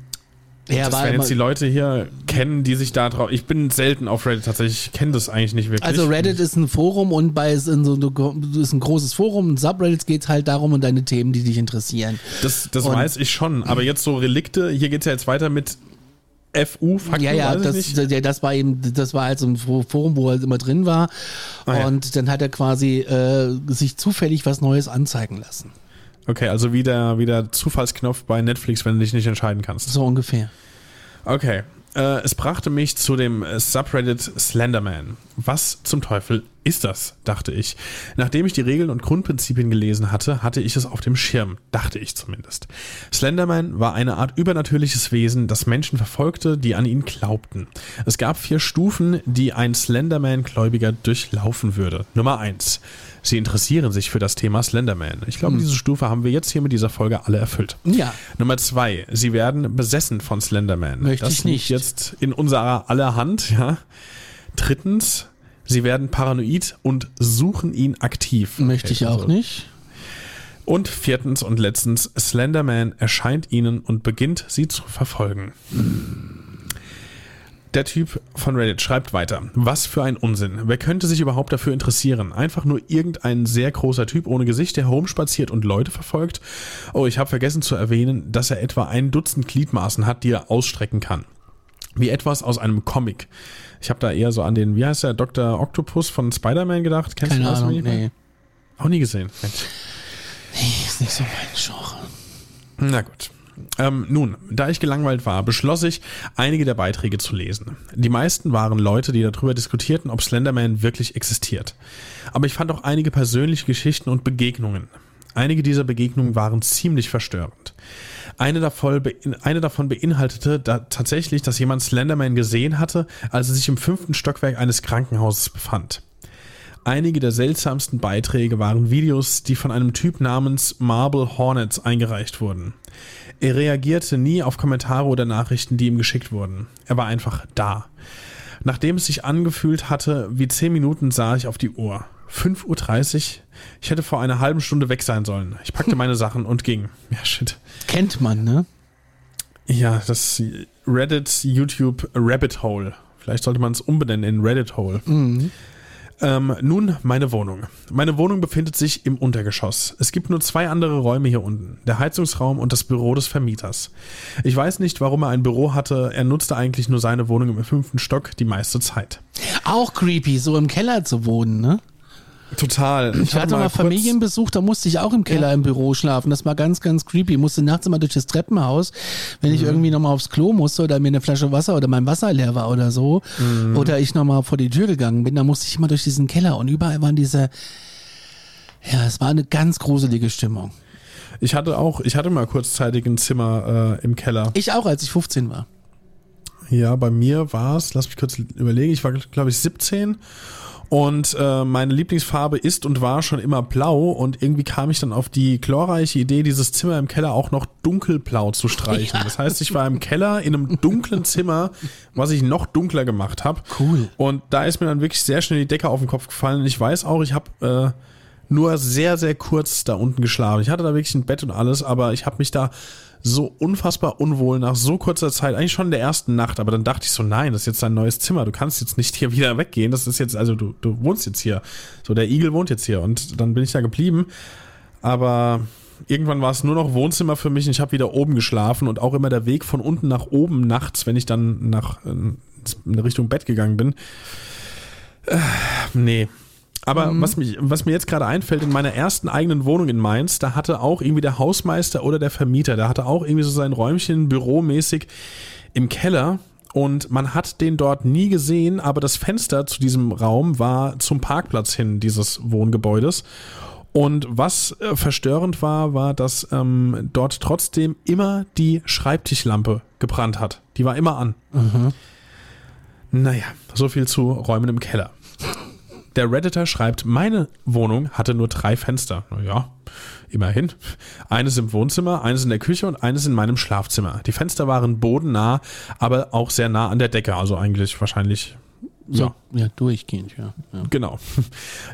S2: ja, das werden jetzt die Leute hier kennen, die sich da drauf. Ich bin selten auf Reddit tatsächlich. Ich kenne das eigentlich nicht wirklich.
S1: Also Reddit ist ein Forum und bei ist, so, ist ein großes Forum. Und Subreddits geht es halt darum und deine Themen, die dich interessieren.
S2: Das, das weiß ich schon. Aber jetzt so Relikte. Hier geht es ja jetzt weiter mit FU
S1: Fakten, Ja, ja, das, das war eben, das war halt so ein Forum, wo er immer drin war. Ah, und ja. dann hat er quasi äh, sich zufällig was Neues anzeigen lassen.
S2: Okay, also wie der, wie der Zufallsknopf bei Netflix, wenn du dich nicht entscheiden kannst.
S1: So ungefähr.
S2: Okay. Äh, es brachte mich zu dem Subreddit Slenderman. Was zum Teufel ist das, dachte ich. Nachdem ich die Regeln und Grundprinzipien gelesen hatte, hatte ich es auf dem Schirm, dachte ich zumindest. Slenderman war eine Art übernatürliches Wesen, das Menschen verfolgte, die an ihn glaubten. Es gab vier Stufen, die ein Slenderman-Gläubiger durchlaufen würde. Nummer eins: Sie interessieren sich für das Thema Slenderman. Ich glaube, diese Stufe haben wir jetzt hier mit dieser Folge alle erfüllt.
S1: Ja.
S2: Nummer zwei, sie werden besessen von Slenderman.
S1: Möchte
S2: das
S1: ich
S2: liegt
S1: nicht.
S2: jetzt in unserer aller Hand, ja. Drittens, sie werden paranoid und suchen ihn aktiv.
S1: Möchte ich
S2: Also-
S1: auch nicht.
S2: Und viertens und letztens, Slenderman erscheint ihnen und beginnt sie zu verfolgen. Der Typ von Reddit schreibt weiter. Was für ein Unsinn. Wer könnte sich überhaupt dafür interessieren? Einfach nur irgendein sehr großer Typ ohne Gesicht, der herumspaziert und Leute verfolgt? Oh, ich habe vergessen zu erwähnen, dass er etwa ein Dutzend Gliedmaßen hat, die er ausstrecken kann. Wie etwas aus einem Comic. Ich habe da eher so an den, wie heißt der, Dr. Octopus von Spider-Man gedacht. Kennst
S1: Keine
S2: du das?
S1: Ahnung. Nee.
S2: Auch nie gesehen. Mensch.
S1: Ist nicht so mein Genre.
S2: Na gut. Ähm, nun, da ich gelangweilt war, beschloss ich, einige der Beiträge zu lesen. Die meisten waren Leute, die darüber diskutierten, ob Slenderman wirklich existiert. Aber ich fand auch einige persönliche Geschichten und Begegnungen. Einige dieser Begegnungen waren ziemlich verstörend. Eine davon, eine davon beinhaltete da tatsächlich, dass jemand Slenderman gesehen hatte, als er sich im fünften Stockwerk eines Krankenhauses befand. Einige der seltsamsten Beiträge waren Videos, die von einem Typ namens Marble Hornets eingereicht wurden. Er reagierte nie auf Kommentare oder Nachrichten, die ihm geschickt wurden. Er war einfach da. Nachdem es sich angefühlt hatte, wie 10 Minuten sah ich auf die Uhr. 5.30 Uhr? Ich hätte vor einer halben Stunde weg sein sollen. Ich packte meine Sachen und ging. Ja, shit.
S1: Kennt man, ne?
S2: Ja, das Reddit, YouTube Rabbit Hole. Vielleicht sollte man es umbenennen in Reddit Hole. Ähm, nun meine Wohnung. Meine Wohnung befindet sich im Untergeschoss. Es gibt nur zwei andere Räume hier unten. Der Heizungsraum und das Büro des Vermieters. Ich weiß nicht, warum er ein Büro hatte. Er nutzte eigentlich nur seine Wohnung im fünften Stock die meiste Zeit.
S1: Auch creepy, so im Keller zu wohnen, ne?
S2: Total.
S1: Ich hatte mal
S2: kurz-
S1: Familienbesuch, da musste ich auch im Keller im Büro schlafen. Das war ganz, ganz creepy. Ich musste nachts immer durch das Treppenhaus, wenn
S2: Mhm.
S1: ich irgendwie nochmal aufs Klo musste oder mir eine Flasche Wasser oder mein Wasser leer war oder so.
S2: Mhm.
S1: Oder ich nochmal vor die Tür gegangen bin, da musste ich immer durch diesen Keller und überall waren diese, ja, es war eine ganz gruselige Stimmung.
S2: Ich hatte auch, ich hatte mal kurzzeitig ein Zimmer äh, im Keller.
S1: Ich auch, als ich 15 war.
S2: Ja, bei mir war es, lass mich kurz überlegen, ich war, glaube ich, 17 und äh, meine Lieblingsfarbe ist und war schon immer blau und irgendwie kam ich dann auf die glorreiche Idee, dieses Zimmer im Keller auch noch dunkelblau zu streichen. Das heißt, ich war im Keller in einem dunklen Zimmer, was ich noch dunkler gemacht habe.
S1: Cool.
S2: Und da ist mir dann wirklich sehr schnell die Decke auf den Kopf gefallen. Und ich weiß auch, ich habe äh, nur sehr, sehr kurz da unten geschlafen. Ich hatte da wirklich ein Bett und alles, aber ich habe mich da so unfassbar unwohl nach so kurzer Zeit, eigentlich schon in der ersten Nacht, aber dann dachte ich so, nein, das ist jetzt dein neues Zimmer, du kannst jetzt nicht hier wieder weggehen, das ist jetzt, also du, du wohnst jetzt hier. So, der Igel wohnt jetzt hier und dann bin ich da geblieben, aber irgendwann war es nur noch Wohnzimmer für mich und ich habe wieder oben geschlafen und auch immer der Weg von unten nach oben nachts, wenn ich dann nach äh, in Richtung Bett gegangen bin, äh, nee, aber was, mich, was mir jetzt gerade einfällt, in meiner ersten eigenen Wohnung in Mainz, da hatte auch irgendwie der Hausmeister oder der Vermieter, der hatte auch irgendwie so sein Räumchen büromäßig im Keller und man hat den dort nie gesehen, aber das Fenster zu diesem Raum war zum Parkplatz hin dieses Wohngebäudes. Und was äh, verstörend war, war, dass ähm, dort trotzdem immer die Schreibtischlampe gebrannt hat. Die war immer an. Naja, so viel zu Räumen im Keller. Der Redditor schreibt, meine Wohnung hatte nur drei Fenster. Naja, immerhin. Eines im Wohnzimmer, eines in der Küche und eines in meinem Schlafzimmer. Die Fenster waren bodennah, aber auch sehr nah an der Decke. Also eigentlich wahrscheinlich,
S1: So, ja, durchgehend, ja. ja.
S2: genau.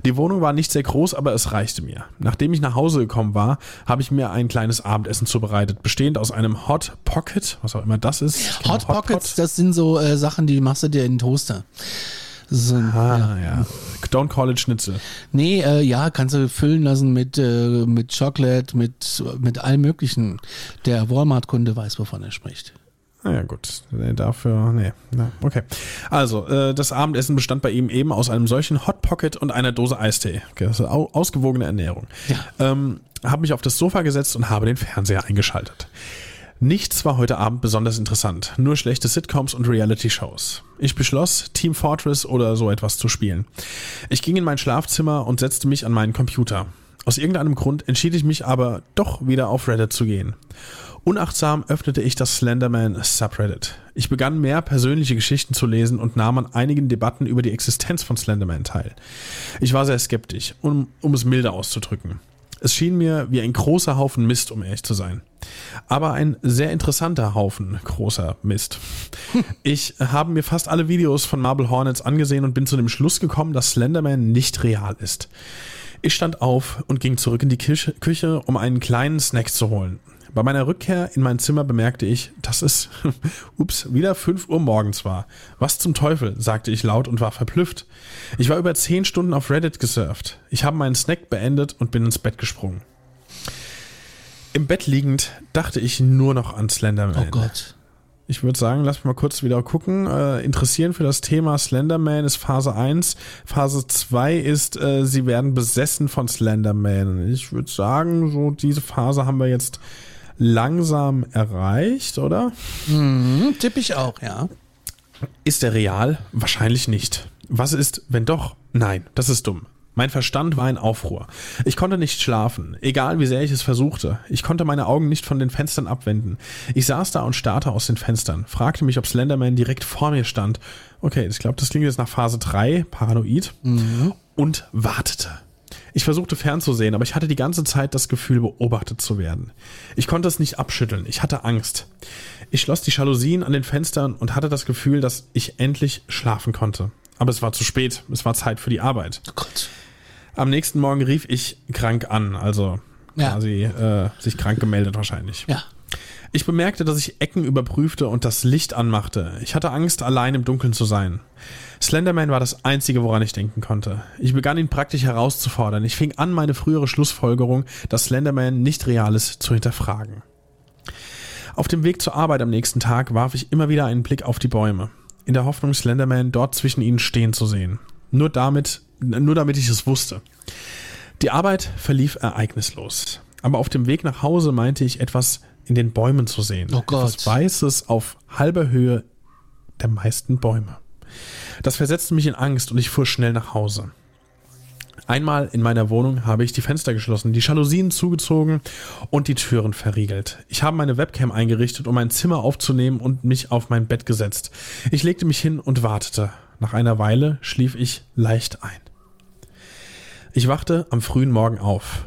S2: Die Wohnung war nicht sehr groß, aber es reichte mir. Nachdem ich nach Hause gekommen war, habe ich mir ein kleines Abendessen zubereitet, bestehend aus einem Hot Pocket, was auch immer das ist. Kenne
S1: Hot Pockets, das sind so äh, Sachen, die machst du dir in den Toaster. So,
S2: Ah, ja. Don't call it Schnitzel.
S1: Nee, äh, ja, kannst du füllen lassen mit, äh, mit Chocolate, mit, mit allem Möglichen. Der Walmart-Kunde weiß, wovon er spricht.
S2: Naja, gut. Nee, dafür, nee. Na, okay. Also, äh, das Abendessen bestand bei ihm eben aus einem solchen Hot Pocket und einer Dose Eistee. Okay, das ist au ausgewogene Ernährung.
S1: Ja.
S2: Ähm, habe mich auf das Sofa gesetzt und habe den Fernseher eingeschaltet. Nichts war heute Abend besonders interessant, nur schlechte Sitcoms und Reality-Shows. Ich beschloss, Team Fortress oder so etwas zu spielen. Ich ging in mein Schlafzimmer und setzte mich an meinen Computer. Aus irgendeinem Grund entschied ich mich aber doch wieder auf Reddit zu gehen. Unachtsam öffnete ich das Slenderman Subreddit. Ich begann mehr persönliche Geschichten zu lesen und nahm an einigen Debatten über die Existenz von Slenderman teil. Ich war sehr skeptisch, um, um es milde auszudrücken. Es schien mir wie ein großer Haufen Mist, um ehrlich zu sein. Aber ein sehr interessanter Haufen großer Mist. Ich habe mir fast alle Videos von Marble Hornets angesehen und bin zu dem Schluss gekommen, dass Slenderman nicht real ist. Ich stand auf und ging zurück in die Küche, um einen kleinen Snack zu holen. Bei meiner Rückkehr in mein Zimmer bemerkte ich, dass es, ups, wieder 5 Uhr morgens war. Was zum Teufel, sagte ich laut und war verblüfft. Ich war über 10 Stunden auf Reddit gesurft. Ich habe meinen Snack beendet und bin ins Bett gesprungen. Im Bett liegend dachte ich nur noch an Slenderman.
S1: Oh Gott.
S2: Ich würde sagen, lass mich mal kurz wieder gucken. Äh, interessieren für das Thema Slenderman ist Phase 1. Phase 2 ist, äh, sie werden besessen von Slenderman. Ich würde sagen, so diese Phase haben wir jetzt langsam erreicht, oder?
S1: Mhm, tipp ich auch, ja.
S2: Ist er real? Wahrscheinlich nicht. Was ist, wenn doch? Nein, das ist dumm. Mein Verstand war in Aufruhr. Ich konnte nicht schlafen, egal wie sehr ich es versuchte. Ich konnte meine Augen nicht von den Fenstern abwenden. Ich saß da und starrte aus den Fenstern, fragte mich, ob Slenderman direkt vor mir stand. Okay, ich glaube, das klingt jetzt nach Phase 3, paranoid, mhm. und wartete. Ich versuchte fernzusehen, aber ich hatte die ganze Zeit das Gefühl, beobachtet zu werden. Ich konnte es nicht abschütteln, ich hatte Angst. Ich schloss die Jalousien an den Fenstern und hatte das Gefühl, dass ich endlich schlafen konnte. Aber es war zu spät, es war Zeit für die Arbeit.
S1: Oh Gott.
S2: Am nächsten Morgen rief ich krank an, also ja. quasi äh, sich krank gemeldet wahrscheinlich.
S1: Ja.
S2: Ich bemerkte, dass ich Ecken überprüfte und das Licht anmachte. Ich hatte Angst, allein im Dunkeln zu sein. Slenderman war das Einzige, woran ich denken konnte. Ich begann ihn praktisch herauszufordern. Ich fing an, meine frühere Schlussfolgerung, dass Slenderman nicht real ist, zu hinterfragen. Auf dem Weg zur Arbeit am nächsten Tag warf ich immer wieder einen Blick auf die Bäume, in der Hoffnung, Slenderman dort zwischen ihnen stehen zu sehen. Nur damit, nur damit ich es wusste. Die Arbeit verlief ereignislos. Aber auf dem Weg nach Hause meinte ich etwas in den Bäumen zu sehen.
S1: Oh Gott.
S2: Etwas Weißes auf halber Höhe der meisten Bäume. Das versetzte mich in Angst und ich fuhr schnell nach Hause. Einmal in meiner Wohnung habe ich die Fenster geschlossen, die Jalousien zugezogen und die Türen verriegelt. Ich habe meine Webcam eingerichtet, um mein Zimmer aufzunehmen und mich auf mein Bett gesetzt. Ich legte mich hin und wartete. Nach einer Weile schlief ich leicht ein. Ich wachte am frühen Morgen auf.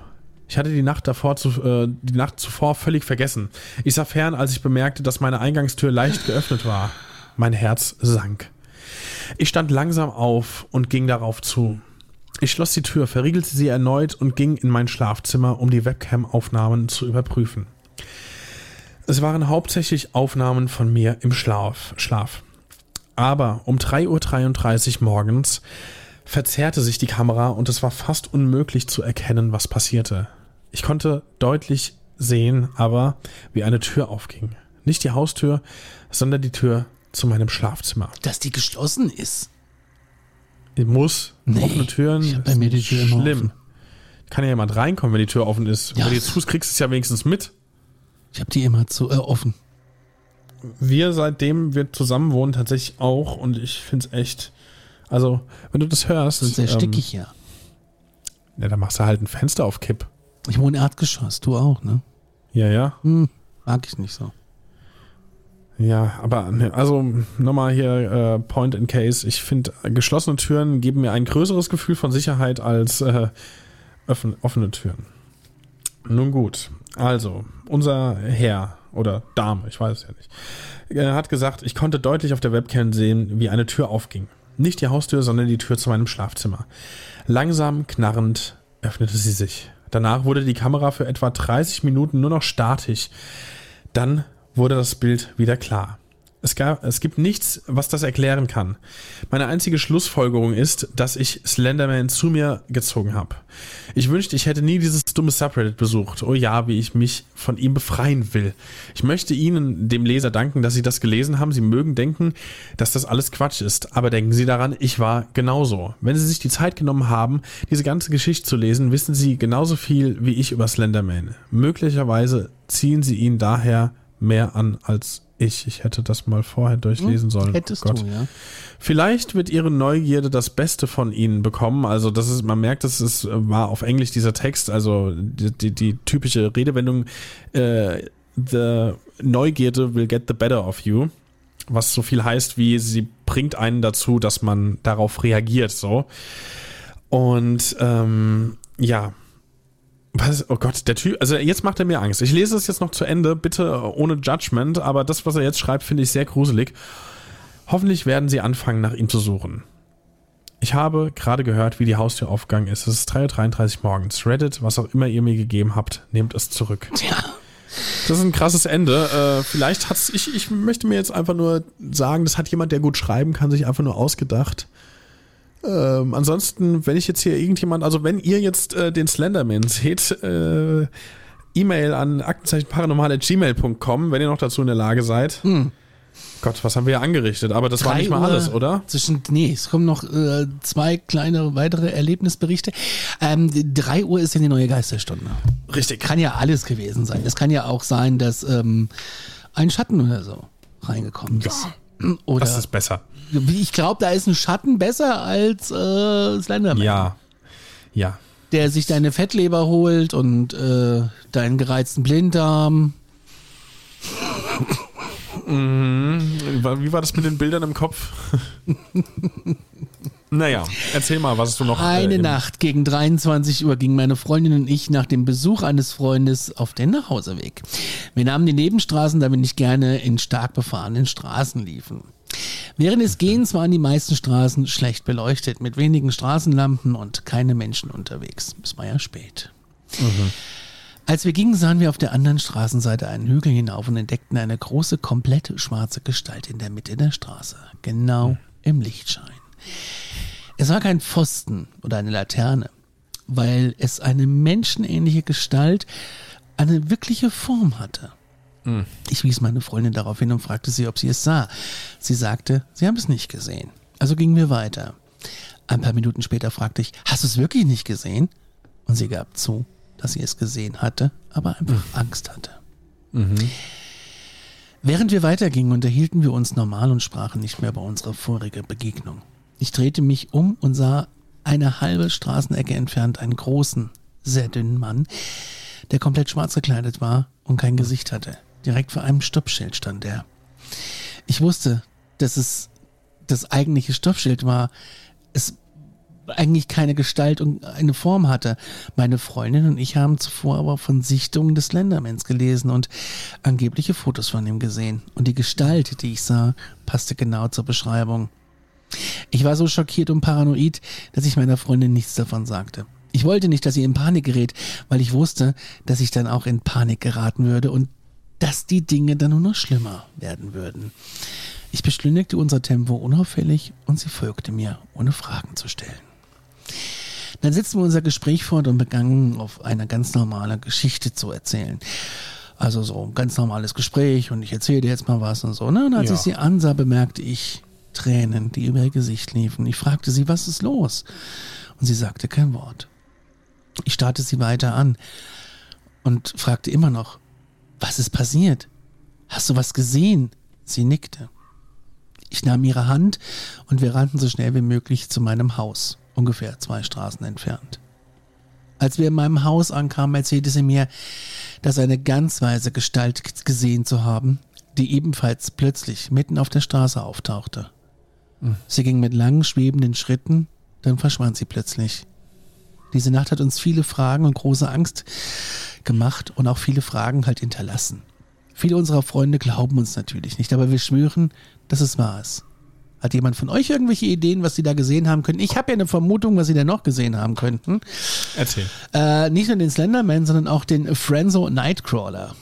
S2: Ich hatte die Nacht davor zu, äh, die Nacht zuvor völlig vergessen. Ich sah fern, als ich bemerkte, dass meine Eingangstür leicht geöffnet war. Mein Herz sank. Ich stand langsam auf und ging darauf zu. Ich schloss die Tür, verriegelte sie erneut und ging in mein Schlafzimmer, um die Webcam-Aufnahmen zu überprüfen. Es waren hauptsächlich Aufnahmen von mir im Schlaf. Schlaf. Aber um 3.33 Uhr morgens verzerrte sich die Kamera und es war fast unmöglich zu erkennen, was passierte. Ich konnte deutlich sehen, aber wie eine Tür aufging. Nicht die Haustür, sondern die Tür zu meinem Schlafzimmer.
S1: Dass die geschlossen ist.
S2: Ich muss. Nee, offene Türen.
S1: Ich bei mir die Tür immer
S2: schlimm.
S1: offen.
S2: Kann ja jemand reinkommen, wenn die Tür offen ist.
S1: Ja.
S2: Wenn du jetzt tust, kriegst du es ja wenigstens mit.
S1: Ich habe die immer zu, äh, offen.
S2: Wir, seitdem wir zusammen wohnen, tatsächlich auch. Und ich finde es echt. Also, wenn du das hörst.
S1: Das ist sehr
S2: ähm,
S1: stickig, ja.
S2: Ja, dann machst du halt ein Fenster auf Kipp.
S1: Ich wohne Erdgeschoss, du auch, ne?
S2: Ja, ja.
S1: Hm, mag ich nicht so.
S2: Ja, aber ne, also nochmal hier äh, Point in Case. Ich finde, geschlossene Türen geben mir ein größeres Gefühl von Sicherheit als äh, offen, offene Türen. Nun gut, also unser Herr oder Dame, ich weiß es ja nicht, er hat gesagt, ich konnte deutlich auf der Webcam sehen, wie eine Tür aufging. Nicht die Haustür, sondern die Tür zu meinem Schlafzimmer. Langsam knarrend öffnete sie sich. Danach wurde die Kamera für etwa 30 Minuten nur noch statisch. Dann wurde das Bild wieder klar. Es, gab, es gibt nichts, was das erklären kann. Meine einzige Schlussfolgerung ist, dass ich Slenderman zu mir gezogen habe. Ich wünschte, ich hätte nie dieses dumme Subreddit besucht. Oh ja, wie ich mich von ihm befreien will. Ich möchte Ihnen, dem Leser, danken, dass Sie das gelesen haben. Sie mögen denken, dass das alles Quatsch ist. Aber denken Sie daran, ich war genauso. Wenn Sie sich die Zeit genommen haben, diese ganze Geschichte zu lesen, wissen Sie genauso viel wie ich über Slenderman. Möglicherweise ziehen Sie ihn daher mehr an als ich. Ich hätte das mal vorher durchlesen sollen.
S1: Hättest
S2: oh Gott.
S1: du, ja.
S2: Vielleicht wird ihre Neugierde das Beste von ihnen bekommen. Also das ist, man merkt, das ist, war auf Englisch dieser Text, also die, die, die typische Redewendung, äh, the Neugierde will get the better of you. Was so viel heißt wie, sie bringt einen dazu, dass man darauf reagiert, so. Und ähm, ja, was, oh Gott, der Typ, also jetzt macht er mir Angst. Ich lese es jetzt noch zu Ende, bitte ohne Judgment, aber das, was er jetzt schreibt, finde ich sehr gruselig. Hoffentlich werden sie anfangen, nach ihm zu suchen. Ich habe gerade gehört, wie die Haustür aufgegangen ist. Es ist 3.33 Uhr morgens. Reddit, was auch immer ihr mir gegeben habt, nehmt es zurück.
S1: Ja.
S2: Das ist ein krasses Ende. Äh, vielleicht hat's, ich, ich möchte mir jetzt einfach nur sagen, das hat jemand, der gut schreiben kann, sich einfach nur ausgedacht. Ähm, ansonsten, wenn ich jetzt hier irgendjemand, also wenn ihr jetzt äh, den Slenderman seht, äh, E-Mail an aktenzeichenparanormal.gmail.com, wenn ihr noch dazu in der Lage seid. Gott, was haben wir hier angerichtet? Aber das war nicht mal
S1: Uhr
S2: alles, oder?
S1: Zwischen, nee, es kommen noch äh, zwei kleine weitere Erlebnisberichte. Ähm, drei Uhr ist ja die neue Geisterstunde.
S2: Richtig.
S1: Kann ja alles gewesen sein. Es kann ja auch sein, dass ähm, ein Schatten oder so reingekommen ist. Oder
S2: Das ist besser.
S1: Ich glaube, da ist ein Schatten besser als äh, Slenderman.
S2: Ja. Ja.
S1: Der sich deine Fettleber holt und äh, deinen gereizten Blinddarm.
S2: Wie war das mit den Bildern im Kopf? naja, erzähl mal, was du noch.
S1: Eine
S2: äh,
S1: Nacht gegen 23 Uhr gingen meine Freundin und ich nach dem Besuch eines Freundes auf den Nachhauseweg. Wir nahmen die Nebenstraßen, da wir nicht gerne in stark befahrenen Straßen liefen. Während des Gehens waren die meisten Straßen schlecht beleuchtet, mit wenigen Straßenlampen und keine Menschen unterwegs. Es war ja spät. Als wir gingen, sahen wir auf der anderen Straßenseite einen Hügel hinauf und entdeckten eine große, komplette schwarze Gestalt in der Mitte der Straße, genau im Lichtschein. Es war kein Pfosten oder eine Laterne, weil es eine menschenähnliche Gestalt, eine wirkliche Form hatte. Ich wies meine Freundin darauf hin und fragte sie, ob sie es sah. Sie sagte, sie haben es nicht gesehen. Also gingen wir weiter. Ein paar Minuten später fragte ich, hast du es wirklich nicht gesehen? Und sie gab zu, dass sie es gesehen hatte, aber einfach Angst hatte. Während wir weitergingen, unterhielten wir uns normal und sprachen nicht mehr über unsere vorige Begegnung. Ich drehte mich um und sah eine halbe Straßenecke entfernt einen großen, sehr dünnen Mann, der komplett schwarz gekleidet war und kein Gesicht hatte. Direkt vor einem Stoppschild stand er. Ich wusste, dass es das eigentliche Stoppschild war. Es eigentlich keine Gestalt und eine Form hatte. Meine Freundin und ich haben zuvor aber von Sichtungen des Slendermans gelesen und angebliche Fotos von ihm gesehen. Und die Gestalt, die ich sah, passte genau zur Beschreibung. Ich war so schockiert und paranoid, dass ich meiner Freundin nichts davon sagte. Ich wollte nicht, dass sie in Panik gerät, weil ich wusste, dass ich dann auch in Panik geraten würde und dass die Dinge dann nur noch schlimmer werden würden. Ich beschleunigte unser Tempo unauffällig und sie folgte mir, ohne Fragen zu stellen. Dann setzten wir unser Gespräch fort und begannen auf eine ganz normale Geschichte zu erzählen. Also so ein ganz normales Gespräch und ich erzähle dir jetzt mal was und so. Ne? Und als
S2: Ja.
S1: ich sie ansah, bemerkte ich Tränen, die über ihr Gesicht liefen. Ich fragte sie, was ist los? Und sie sagte kein Wort. Ich starrte sie weiter an und fragte immer noch, was ist passiert? Hast du was gesehen? Sie nickte. Ich nahm ihre Hand und wir rannten so schnell wie möglich zu meinem Haus, ungefähr zwei Straßen entfernt. Als wir in meinem Haus ankamen, erzählte sie mir, dass eine ganz weise Gestalt gesehen zu haben, die ebenfalls plötzlich mitten auf der Straße auftauchte. Sie ging mit langen, schwebenden Schritten, dann verschwand sie plötzlich. Diese Nacht hat uns viele Fragen und große Angst gemacht und auch viele Fragen halt hinterlassen. Viele unserer Freunde glauben uns natürlich nicht, aber wir schwören, dass es wahr ist. Hat jemand von euch irgendwelche Ideen, was sie da gesehen haben könnten? Ich habe ja eine Vermutung, was sie da noch gesehen haben könnten.
S2: Erzähl.
S1: Äh, nicht nur den Slenderman, sondern auch den Frenzo Nightcrawler.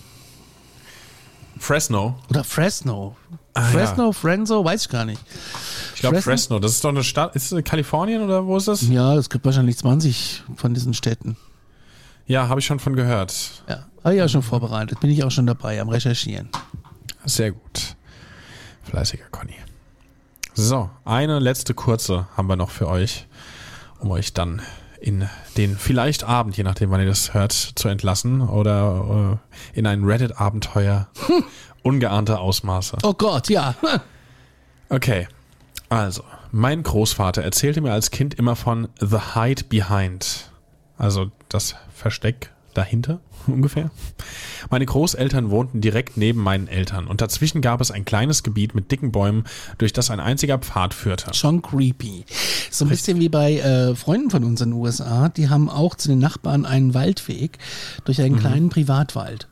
S2: Fresno.
S1: Oder Fresno.
S2: Ah,
S1: Fresno, Frenzo, weiß ich gar nicht.
S2: Ich glaube
S1: Fresno?
S2: Fresno. Das ist doch eine Stadt. Ist es Kalifornien oder wo ist das?
S1: Ja, es gibt wahrscheinlich 20 von diesen Städten.
S2: Ja, habe ich schon von gehört.
S1: Ja, habe ich auch schon vorbereitet. Bin ich auch schon dabei am Recherchieren.
S2: Sehr gut. Fleißiger Conny. So, eine letzte kurze haben wir noch für euch, um euch dann in den vielleicht Abend, je nachdem, wann ihr das hört, zu entlassen oder äh, in ein Reddit-Abenteuer ungeahnter Ausmaße.
S1: Oh Gott, ja.
S2: Okay, also, mein Großvater erzählte mir als Kind immer von The Hide Behind. Also das Versteck dahinter ungefähr. Meine Großeltern wohnten direkt neben meinen Eltern und dazwischen gab es ein kleines Gebiet mit dicken Bäumen, durch das ein einziger Pfad führte.
S1: Schon creepy. So ein bisschen wie bei äh, Freunden von uns in den USA. Die haben auch zu den Nachbarn einen Waldweg durch einen kleinen Privatwald.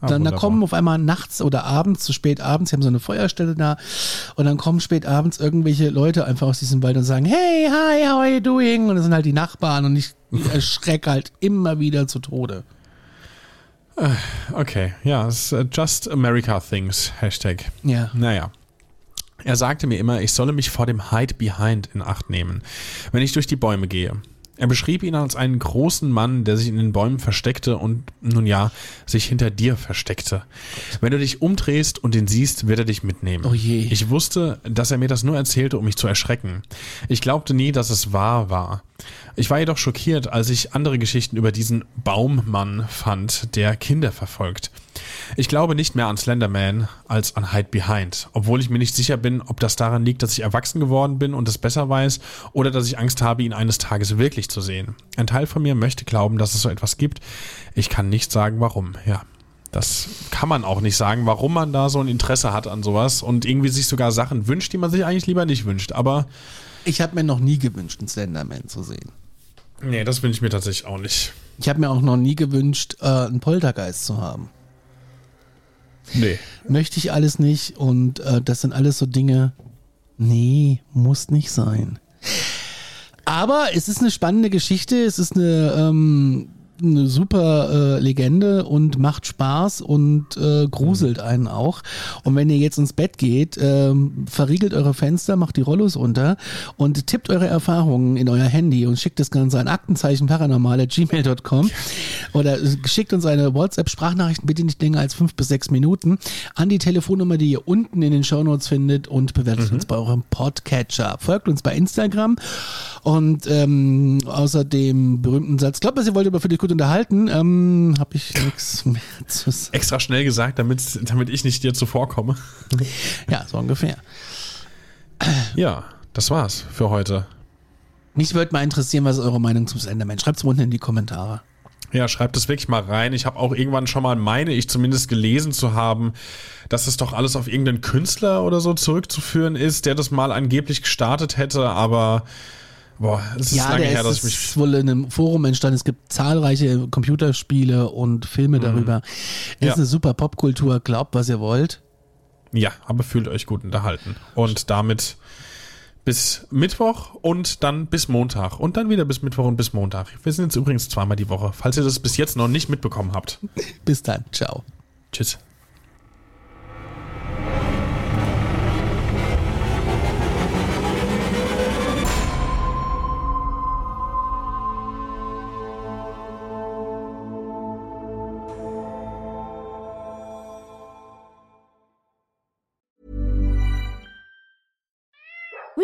S2: Ah,
S1: Dann da
S2: wunderbar.
S1: kommen auf einmal nachts oder abends, zu spät abends, sie haben so eine Feuerstelle da und dann kommen spät abends irgendwelche Leute einfach aus diesem Wald und sagen, hey, hi, how are you doing? Und das sind halt die Nachbarn und ich erschrecke halt immer wieder zu Tode.
S2: Okay, ja, es ist äh, Just America Things, Hashtag.
S1: Ja.
S2: Naja. Er sagte mir immer, ich solle mich vor dem Hide Behind in Acht nehmen, wenn ich durch die Bäume gehe. Er beschrieb ihn als einen großen Mann, der sich in den Bäumen versteckte und, nun ja, sich hinter dir versteckte. Wenn du dich umdrehst und ihn siehst, wird er dich mitnehmen.
S1: Oh je.
S2: Ich wusste, dass er mir das nur erzählte, um mich zu erschrecken. Ich glaubte nie, dass es wahr war. Ich war jedoch schockiert, als ich andere Geschichten über diesen Baummann fand, der Kinder verfolgt. Ich glaube nicht mehr an Slenderman als an Hide Behind, obwohl ich mir nicht sicher bin, ob das daran liegt, dass ich erwachsen geworden bin und es besser weiß, oder dass ich Angst habe, ihn eines Tages wirklich zu sehen. Ein Teil von mir möchte glauben, dass es so etwas gibt. Ich kann nicht sagen, warum. Ja, das kann man auch nicht sagen, warum man da so ein Interesse hat an sowas und irgendwie sich sogar Sachen wünscht, die man sich eigentlich lieber nicht wünscht. Aber
S1: Ich habe mir noch nie gewünscht, einen Slenderman zu sehen.
S2: nee, das wünsche ich mir tatsächlich auch nicht.
S1: Ich habe mir auch noch nie gewünscht, äh, einen Poltergeist zu haben.
S2: Nee.
S1: Möchte ich alles nicht und äh, das sind alles so Dinge, nee, muss nicht sein. Aber es ist eine spannende Geschichte, es ist eine, ähm, eine super äh, Legende und macht Spaß und äh, gruselt einen auch. Und wenn ihr jetzt ins Bett geht, ähm, verriegelt eure Fenster, macht die Rollos unter und tippt eure Erfahrungen in euer Handy und schickt das Ganze an aktenzeichenparanormal.gmail.com oder schickt uns eine WhatsApp-Sprachnachricht, bitte nicht länger als fünf bis sechs Minuten, an die Telefonnummer, die ihr unten in den Shownotes findet und bewertet uns bei eurem Podcatcher. Folgt uns bei Instagram und ähm, außer dem berühmten Satz, glaubt, was ihr wollt, aber für dich gut unterhalten, ähm, habe ich nichts mehr zu sagen.
S2: Extra schnell gesagt, damit, damit ich nicht dir zuvorkomme.
S1: Ja, so ungefähr.
S2: Ja, das war's für heute.
S1: Mich würde mal interessieren, was ist eure Meinung zum Slenderman? Schreibt es unten in die Kommentare.
S2: Ja, schreibt es wirklich mal rein. Ich habe auch irgendwann schon mal, meine ich zumindest gelesen zu haben, dass es doch alles auf irgendeinen Künstler oder so zurückzuführen ist, der das mal angeblich gestartet hätte, aber boah, es ist
S1: ja,
S2: lange
S1: der
S2: her,
S1: ist,
S2: dass ich mich.
S1: ist wohl in einem Forum entstanden. Es gibt zahlreiche Computerspiele und Filme darüber. Es
S2: Mhm. Ja.
S1: ist eine super Popkultur. Glaubt, was ihr wollt.
S2: Ja, aber fühlt euch gut unterhalten. Und damit bis Mittwoch und dann bis Montag. Und dann wieder bis Mittwoch und bis Montag. Wir sind jetzt übrigens zweimal die Woche, falls ihr das bis jetzt noch nicht mitbekommen habt.
S1: Bis dann. Ciao.
S2: Tschüss.